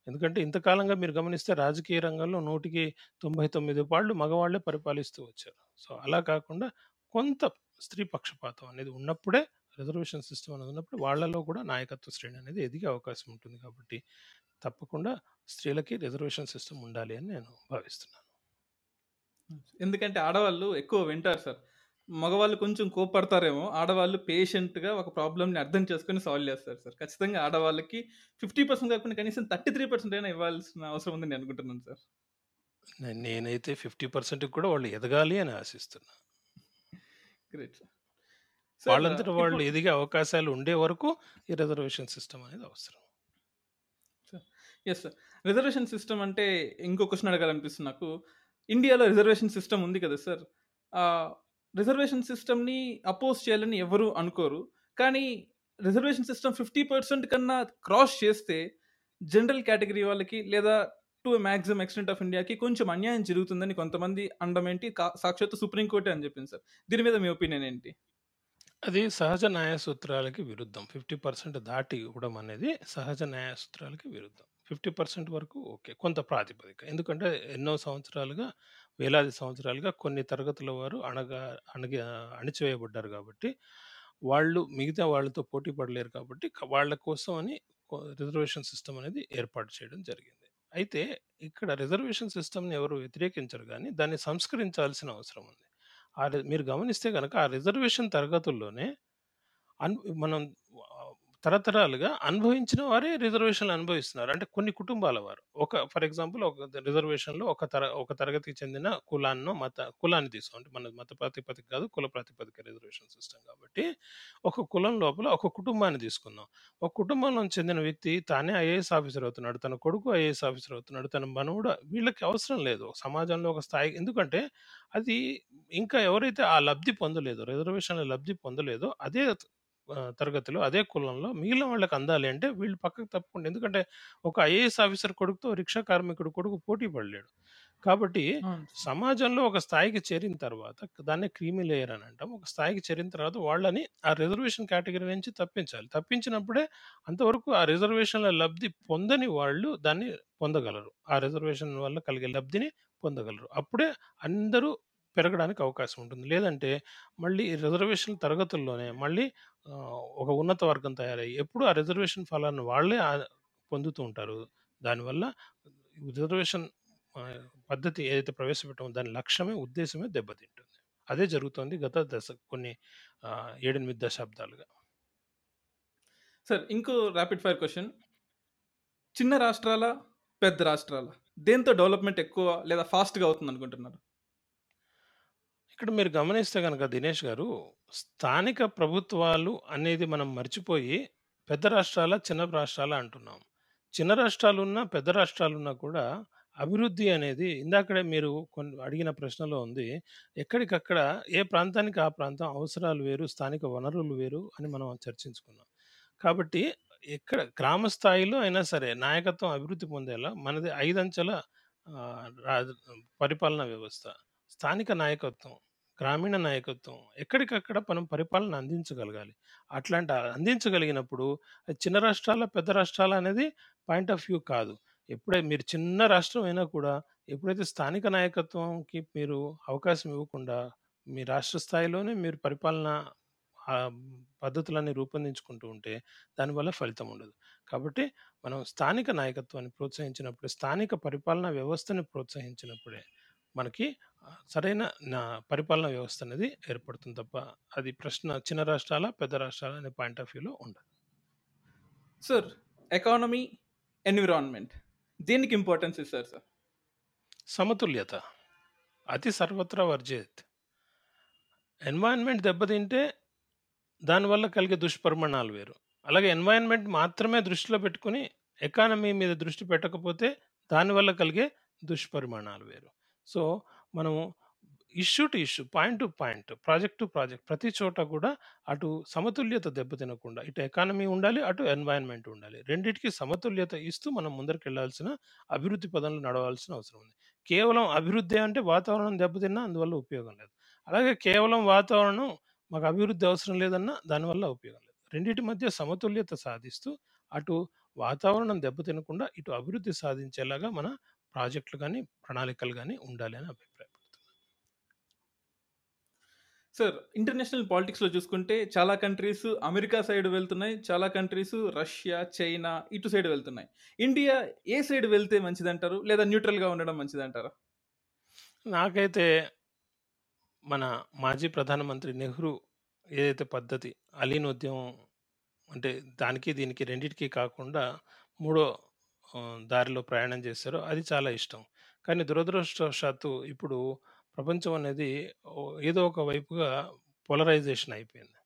Speaker 2: ఎందుకంటే ఇంతకాలంగా మీరు గమనిస్తే రాజకీయ రంగంలో నూటికి తొంభై తొమ్మిది పాళ్ళు మగవాళ్ళే పరిపాలిస్తూ వచ్చారు. సో అలా కాకుండా కొంత స్త్రీ పక్షపాతం అనేది ఉన్నప్పుడే రిజర్వేషన్ సిస్టమ్ అనేది ఉన్నప్పుడు వాళ్ళలో కూడా నాయకత్వ శ్రేణి అనేది ఎదిగే అవకాశం ఉంటుంది కాబట్టి తప్పకుండా స్త్రీలకి రిజర్వేషన్ సిస్టమ్ ఉండాలి అని నేను భావిస్తున్నాను.
Speaker 3: ఎందుకంటే ఆడవాళ్ళు ఎక్కువ వింటారు సార్. మగవాళ్ళు కొంచెం కోప్పడతారేమో ఆడవాళ్ళు పేషెంట్గా ఒక ప్రాబ్లమ్ని అర్థం చేసుకొని సాల్వ్ చేస్తారు సార్. ఖచ్చితంగా ఆడవాళ్ళకి ఫిఫ్టీ పర్సెంట్ కాకుండా కనీసం థర్టీ త్రీ పర్సెంట్ అయినా ఇవ్వాల్సిన అవసరం ఉందని నేను అనుకుంటున్నాను సార్.
Speaker 2: నేనైతే ఫిఫ్టీ పర్సెంట్ కూడా వాళ్ళు ఎదగాలి అని ఆశిస్తున్నా.
Speaker 3: గ్రేట్ సార్
Speaker 2: వాళ్ళంతట వాళ్ళు ఎదిగే అవకాశాలు ఉండే వరకు ఈ రిజర్వేషన్ సిస్టమ్ అనేది అవసరం.
Speaker 3: ఎస్ సార్ రిజర్వేషన్ సిస్టమ్ అంటే ఇంకో క్వశ్చన్ అడగాలనిపిస్తుంది నాకు. ఇండియాలో రిజర్వేషన్ సిస్టమ్ ఉంది కదా సార్. రిజర్వేషన్ సిస్టమ్ని అపోజ్ చేయాలని ఎవరు అనుకోరు. కానీ రిజర్వేషన్ సిస్టమ్ ఫిఫ్టీ పర్సెంట్ కన్నా క్రాస్ చేస్తే జనరల్ కేటగిరీ వాళ్ళకి లేదా టు మ్యాక్సిమం ఎక్స్టెంట్ ఆఫ్ ఇండియాకి కొంచెం అన్యాయం జరుగుతుందని కొంతమంది కా- సాక్షాత్తు సుప్రీంకోర్టే అని చెప్పింది సార్. దీని మీద మీ ఒపీనియన్ ఏంటి?
Speaker 2: అది సహజ న్యాయ సూత్రాలకి విరుద్ధం. ఫిఫ్టీ పర్సెంట్ దాటి ఇవ్వడం అనేది సహజ న్యాయ సూత్రాలకి విరుద్ధం. ఫిఫ్టీ పర్సెంట్ వరకు ఓకే కొంత ప్రాతిపదిక. ఎందుకంటే ఎన్నో సంవత్సరాలుగా వేలాది సంవత్సరాలుగా కొన్ని తరగతుల వారు అణగా అణగ అణిచివేయబడ్డారు కాబట్టి వాళ్ళు మిగతా వాళ్ళతో పోటీ పడలేరు కాబట్టి క- వాళ్ళ కోసం అని రిజర్వేషన్ సిస్టమ్ అనేది ఏర్పాటు చేయడం జరిగింది. అయితే ఇక్కడ రిజర్వేషన్ సిస్టమ్ని ఎవరు వ్యతిరేకించరు కానీ దాన్ని సంస్కరించాల్సిన అవసరం ఉంది. ఆ రి- మీరు గమనిస్తే కనుక ఆ రిజర్వేషన్ తరగతుల్లోనే అన్ మనం తరతరాలుగా అనుభవించిన వారే రిజర్వేషన్లు అనుభవిస్తున్నారు. అంటే కొన్ని కుటుంబాల వారు. ఒక ఫర్ ఎగ్జాంపుల్ ఒక రిజర్వేషన్లో ఒక తర ఒక తరగతికి చెందిన కులాన్నో మత కులాన్ని తీసుకోండి మన మత ప్రాతిపదిక కాదు కుల ప్రాతిపదిక రిజర్వేషన్ సిస్టమ్ కాబట్టి ఒక కులం లోపల ఒక కుటుంబాన్ని తీసుకుందాం. ఒక కుటుంబంలో చెందిన వ్యక్తి తానే ఐఏఎస్ ఆఫీసర్ అవుతున్నాడు తన కొడుకు ఐఏఎస్ ఆఫీసర్ అవుతున్నాడు తన మనవుడు వీళ్ళకి అవసరం లేదు. సమాజంలో ఒక స్థాయి ఎందుకంటే అది ఇంకా ఎవరైతే ఆ లబ్ధి పొందలేదో రిజర్వేషన్ల లబ్ధి పొందలేదో అదే తరగతిలో అదే కులంలో మిగిలిన వాళ్ళకి అందాలి అంటే వీళ్ళు పక్కకు తప్పకుండా. ఎందుకంటే ఒక ఐఏఎస్ ఆఫీసర్ కొడుకుతో రిక్షా కార్మికుడు కొడుకు పోటీ పడలేడు. కాబట్టి సమాజంలో ఒక స్థాయికి చేరిన తర్వాత దాన్ని క్రీమీ లేయర్ అని అంటాం. ఒక స్థాయికి చేరిన తర్వాత వాళ్ళని ఆ రిజర్వేషన్ కేటగిరీ నుంచి తప్పించాలి. తప్పించినప్పుడే అంతవరకు ఆ రిజర్వేషన్ల లబ్ధి పొందని వాళ్ళు దాన్ని పొందగలరు. ఆ రిజర్వేషన్ వల్ల కలిగే లబ్ధిని పొందగలరు. అప్పుడే అందరూ పెరగడానికి అవకాశం ఉంటుంది. లేదంటే మళ్ళీ ఈ రిజర్వేషన్ తరగతుల్లోనే మళ్ళీ ఒక ఉన్నత వర్గం తయారయ్యి ఎప్పుడు ఆ రిజర్వేషన్ ఫలాన్ని వాళ్ళే పొందుతూ ఉంటారు. దానివల్ల రిజర్వేషన్ పద్ధతి ఏదైతే ప్రవేశపెట్టామో దాని లక్ష్యమే ఉద్దేశమే దెబ్బతింటుంది. అదే జరుగుతోంది గత దశ కొన్ని ఏడెనిమిది దశాబ్దాలుగా.
Speaker 3: సార్ ఇంకో ర్యాపిడ్ ఫైర్ క్వశ్చన్ చిన్న రాష్ట్రాల పెద్ద రాష్ట్రాల? దేంతో డెవలప్మెంట్ ఎక్కువ లేదా ఫాస్ట్గా అవుతుంది అనుకుంటున్నారు
Speaker 2: ఇక్కడ మీరు గమనిస్తే కనుక దినేష్ గారు స్థానిక ప్రభుత్వాలు అనేది మనం మర్చిపోయి పెద్ద రాష్ట్రాల చిన్న రాష్ట్రాల అంటున్నాం. చిన్న రాష్ట్రాలున్నా పెద్ద రాష్ట్రాలున్నా కూడా అభివృద్ధి అనేది ఇందాకడే మీరు కొన్ని అడిగిన ప్రశ్నలో ఉంది. ఎక్కడికక్కడ ఏ ప్రాంతానికి ఆ ప్రాంతం అవసరాలు వేరు స్థానిక వనరులు వేరు అని మనం చర్చించుకున్నాం. కాబట్టి ఎక్కడ గ్రామ స్థాయిలో అయినా సరే నాయకత్వం అభివృద్ధి పొందేలా మనది ఐదంచెల ఆ, రాజ- పరిపాలనా వ్యవస్థ. స్థానిక నాయకత్వం గ్రామీణ నాయకత్వం ఎక్కడికక్కడ మనం పరిపాలన అందించగలగాలి. అట్లాంటి అందించగలిగినప్పుడు అది చిన్న రాష్ట్రాల పెద్ద రాష్ట్రాల అనేది పాయింట్ ఆఫ్ వ్యూ కాదు. ఎప్పుడై మీరు చిన్న రాష్ట్రం అయినా కూడా ఎప్పుడైతే స్థానిక నాయకత్వంకి మీరు అవకాశం ఇవ్వకుండా మీ రాష్ట్ర స్థాయిలోనే మీరు పరిపాలన ఆ, పద్ధతులన్నీ రూపొందించుకుంటూ ఉంటే దానివల్ల ఫలితం ఉండదు. కాబట్టి మనం స్థానిక నాయకత్వాన్ని ప్రోత్సహించినప్పుడు స్థానిక పరిపాలనా వ్యవస్థని ప్రోత్సహించినప్పుడే మనకి సరైన నా పరిపాలనా వ్యవస్థ అనేది ఏర్పడుతుంది తప్ప అది ప్రశ్న చిన్న రాష్ట్రాల పెద్ద రాష్ట్రాల అనే పాయింట్ ఆఫ్ వ్యూలో ఉండదు.
Speaker 3: సార్ ఎకానమీ ఎన్విరాన్మెంట్ దేనికి ఇంపార్టెన్స్ ఇస్తారు సార్?
Speaker 2: సమతుల్యత అతి సర్వత్రా వర్జేత్. ఎన్వైరన్మెంట్ దెబ్బతింటే దానివల్ల కలిగే దుష్పరిమాణాలు వేరు. అలాగే ఎన్వైరన్మెంట్ మాత్రమే దృష్టిలో పెట్టుకుని ఎకానమీ మీద దృష్టి పెట్టకపోతే దానివల్ల కలిగే దుష్పరిమాణాలు వేరు. సో మనము issue to issue point to point project to project ప్రతి చోట కూడా అటు సమతుల్యత దెబ్బతినకుండా ఇటు ఎకానమీ ఉండాలి అటు ఎన్వైరన్మెంట్ ఉండాలి. రెండింటికి సమతుల్యత ఇస్తూ మనం ముందరికి వెళ్ళాల్సిన అభివృద్ధి పదంలో నడవాల్సిన అవసరం ఉంది. కేవలం అభివృద్ధి అంటే వాతావరణం దెబ్బతిన్నా అందువల్ల ఉపయోగం లేదు. అలాగే కేవలం వాతావరణం మాకు అభివృద్ధి అవసరం లేదన్నా దానివల్ల ఉపయోగం లేదు. రెండింటి మధ్య సమతుల్యత సాధిస్తూ అటు వాతావరణం దెబ్బతినకుండా ఇటు అభివృద్ధి సాధించేలాగా మన ప్రాజెక్టులు కానీ ప్రణాళికలు కానీ ఉండాలి అని అభిప్రాయం.
Speaker 3: సార్ ఇంటర్నేషనల్ పాలిటిక్స్లో చూసుకుంటే చాలా కంట్రీస్ అమెరికా సైడ్ వెళ్తున్నాయి చాలా కంట్రీస్ రష్యా చైనా ఇటు సైడ్ వెళ్తున్నాయి. ఇండియా ఏ సైడ్ వెళ్తే మంచిదంటారు? లేదా న్యూట్రల్గా ఉండడం మంచిదంటారా?
Speaker 2: నాకైతే మన మాజీ ప్రధానమంత్రి నెహ్రూ ఏదైతే పద్ధతి అలీన్ ఉద్యమం అంటే దానికి దీనికి రెండిటికి కాకుండా మూడో ఆ, దారిలో ప్రయాణం చేశారో అది చాలా ఇష్టం. కానీ దురదృష్టవశాత్తు ఇప్పుడు ప్రపంచం అనేది ఓ ఏదో ఒక వైపుగా పోలరైజేషన్ అయిపోయింది.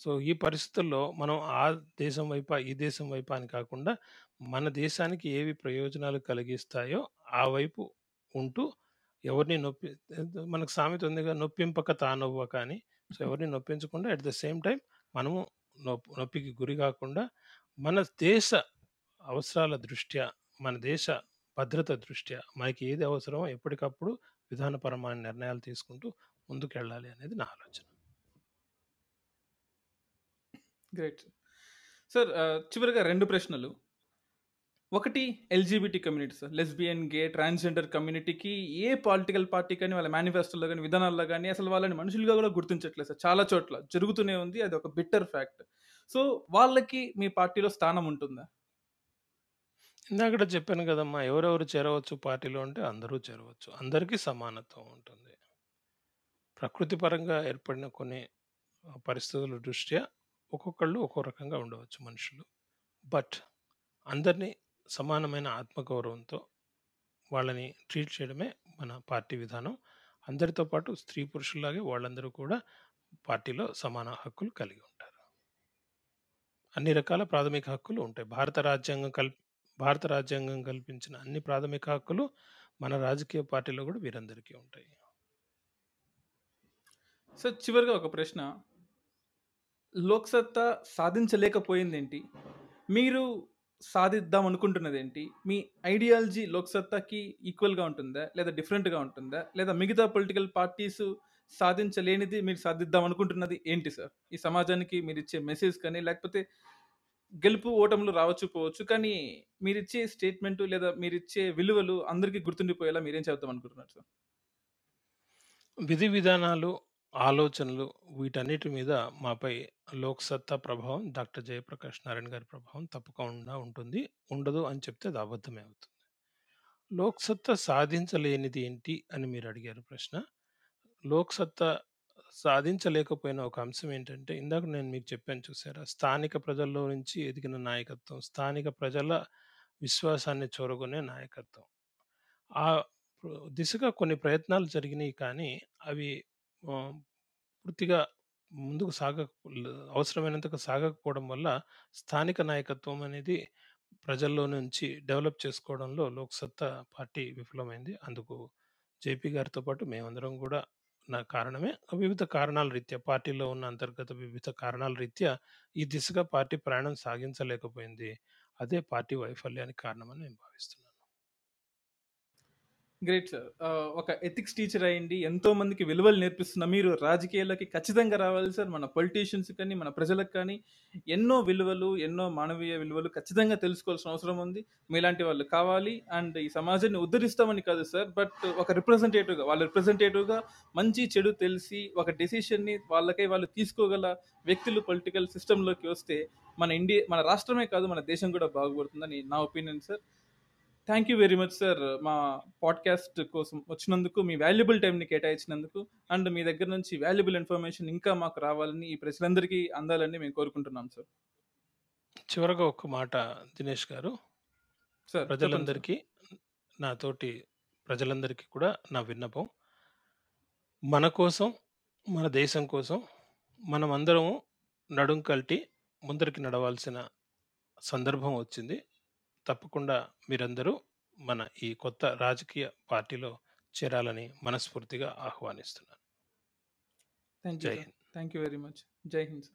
Speaker 2: సో ఈ పరిస్థితుల్లో మనం ఆ దేశం వైపా ఈ దేశం వైపా అని కాకుండా మన దేశానికి ఏవి ప్రయోజనాలు కలిగిస్తాయో ఆ వైపు ఉంటూ ఎవరిని నొప్పి మనకు సామెత ఉందిగా నొప్పింపక తానవ్వక అని సో ఎవరిని నొప్పించకుండా అట్ ద సేమ్ టైం మనము నొప్పి నొప్పికి గురి కాకుండా మన దేశ అవసరాల దృష్ట్యా మన దేశ భద్రత దృష్ట్యా మనకి ఏది అవసరమో ఎప్పటికప్పుడు విధానపరమైన నిర్ణయాలు తీసుకుంటూ ముందుకెళ్ళాలి అనేది నా ఆలోచన.
Speaker 3: గ్రేట్. సార్ చివరిగా రెండు ప్రశ్నలు. ఒకటి LGBT community sir lesbian gay transgender కమ్యూనిటీకి ఏ పొలిటికల్ పార్టీ కానీ వాళ్ళ మేనిఫెస్టోలో కానీ విధానాల్లో కానీ అసలు వాళ్ళని మనుషులుగా కూడా గుర్తించట్లేదు సార్. చాలా చోట్ల జరుగుతూనే ఉంది అది ఒక బిట్టర్ ఫ్యాక్ట్. సో వాళ్ళకి మీ పార్టీలో స్థానం ఉంటుందా?
Speaker 2: ఇందాక చెప్పాను కదమ్మా ఎవరెవరు చేరవచ్చు పార్టీలో అంటే అందరూ చేరవచ్చు. అందరికీ సమానత్వం ఉంటుంది. ప్రకృతి పరంగా ఏర్పడిన కొన్ని ఆ, పరిస్థితుల దృష్ట్యా ఒక్కొక్కళ్ళు ఒక్కో రకంగా ఉండవచ్చు మనుషులు. బట్ అందరినీ సమానమైన ఆత్మగౌరవంతో వాళ్ళని ట్రీట్ చేయడమే మన పార్టీ విధానం. అందరితో పాటు స్త్రీ పురుషుల్లాగే వాళ్ళందరూ కూడా పార్టీలో సమాన హక్కులు కలిగి ఉంటారు. అన్ని రకాల ప్రాథమిక హక్కులు ఉంటాయి. భారత రాజ్యాంగం కల్ భారత రాజ్యాంగం కల్పించిన అన్ని ప్రాథమిక హక్కులు మన రాజకీయ పార్టీలో కూడా వీరందరికీ ఉంటాయి.
Speaker 3: సార్ చివరిగా ఒక ప్రశ్న. లోక్సత్తా సాధించలేకపోయింది ఏంటి మీరు సాధిద్దాం అనుకుంటున్నది ఏంటి మీ ఐడియాలజీ లోక్సత్తాకి ఈక్వల్గా ఉంటుందా? లేదా డిఫరెంట్గా ఉంటుందా? లేదా మిగతా పొలిటికల్ పార్టీస్ సాధించలేనిది మీరు సాధిద్దాం అనుకుంటున్నది ఏంటి సార్? ఈ సమాజానికి మీరు ఇచ్చే మెసేజ్ కానీ లేకపోతే గెలుపు ఓటములు రావచ్చు పోవచ్చు. కానీ మీరు ఇచ్చే స్టేట్మెంట్ లేదా మీరు ఇచ్చే విలువలు అందరికీ గుర్తుండిపోయేలా మీరేం చెప్తాం అనుకుంటున్నారు సార్?
Speaker 2: విధి విధానాలు ఆలోచనలు వీటన్నిటి మీద మాపై లోక్సత్తా ప్రభావం డాక్టర్ జయప్రకాష్ నారాయణ గారి ప్రభావం తప్పకుండా ఉంటుంది. ఉండదు అని చెప్తే అది అబద్ధమే అవుతుంది. లోక్సత్తా సాధించలేనిది ఏంటి అని మీరు అడిగారు ప్రశ్న. లోక్సత్తా సాధించలేకపోయిన ఒక అంశం ఏంటంటే ఇందాక నేను మీకు చెప్పాను చూసారా స్థానిక ప్రజల్లో నుంచి ఎదిగిన నాయకత్వం స్థానిక ప్రజల విశ్వాసాన్ని చూరగొనే నాయకత్వం. ఆ దిశగా కొన్ని ప్రయత్నాలు జరిగినాయి కానీ అవి పూర్తిగా ముందుకు సాగ అవసరమైనంతగా సాగకపోవడం వల్ల స్థానిక నాయకత్వం అనేది ప్రజల్లో నుంచి డెవలప్ చేసుకోవడంలో లోక్సత్తా పార్టీ విఫలమైంది. అందుకు జేపీ గారితో పాటు మేమందరం కూడా నా కారణమే. వివిధ కారణాల రీత్యా పార్టీలో ఉన్న అంతర్గత వివిధ కారణాల రీత్యా ఈ దిశగా పార్టీ ప్రయాణం సాగించలేకపోయింది. అదే పార్టీ వైఫల్యానికి కారణమని నేను భావిస్తున్నాను
Speaker 3: గ్రేట్ సార్. ఒక ఎథిక్స్ టీచర్ అయ్యండి. ఎంతో మందికి విలువలు నేర్పిస్తున్న మీరు రాజకీయాల్లోకి ఖచ్చితంగా రావాలి సార్. మన పొలిటీషియన్స్ కానీ మన ప్రజలకు కానీ ఎన్నో విలువలు ఎన్నో మానవీయ విలువలు ఖచ్చితంగా తెలుసుకోవాల్సిన అవసరం ఉంది. మీలాంటి వాళ్ళు కావాలి. అండ్ ఈ సమాజాన్ని ఉద్ధరిస్తామని కాదు సార్. బట్ ఒక రిప్రజెంటేటివ్గా వాళ్ళ రిప్రజెంటేటివ్గా మంచి చెడు తెలిసి ఒక డెసిషన్ని వాళ్ళకై వాళ్ళు తీసుకోగల వ్యక్తులు పొలిటికల్ సిస్టంలోకి వస్తే మన ఇండియా మన రాష్ట్రమే కాదు మన దేశం కూడా బాగుపడుతుందని నా opinion sir. Thank you very much sir మా పాడ్కాస్ట్ కోసం వచ్చినందుకు మీ వాల్యుబుల్ టైంని కేటాయించినందుకు అండ్ మీ దగ్గర నుంచి వాల్యుబుల్ ఇన్ఫర్మేషన్ ఇంకా మాకు రావాలని ఈ ప్రజలందరికీ అందాలని మేము కోరుకుంటున్నాం సార్
Speaker 2: చివరగా ఒక మాట దినేష్ గారు.
Speaker 3: సార్
Speaker 2: ప్రజలందరికీ నాతోటి ప్రజలందరికీ కూడా నా విన్నపం. మన కోసం మన దేశం కోసం మనం అందరము నడుం కల్టి ముందరికి నడవాల్సిన సందర్భం వచ్చింది. తప్పకుండా మీరందరూ మన ఈ కొత్త రాజకీయ పార్టీలో చేరాలని మనస్ఫూర్తిగా ఆహ్వానిస్తున్నాను.
Speaker 3: Thank you thank you very much Jai Hind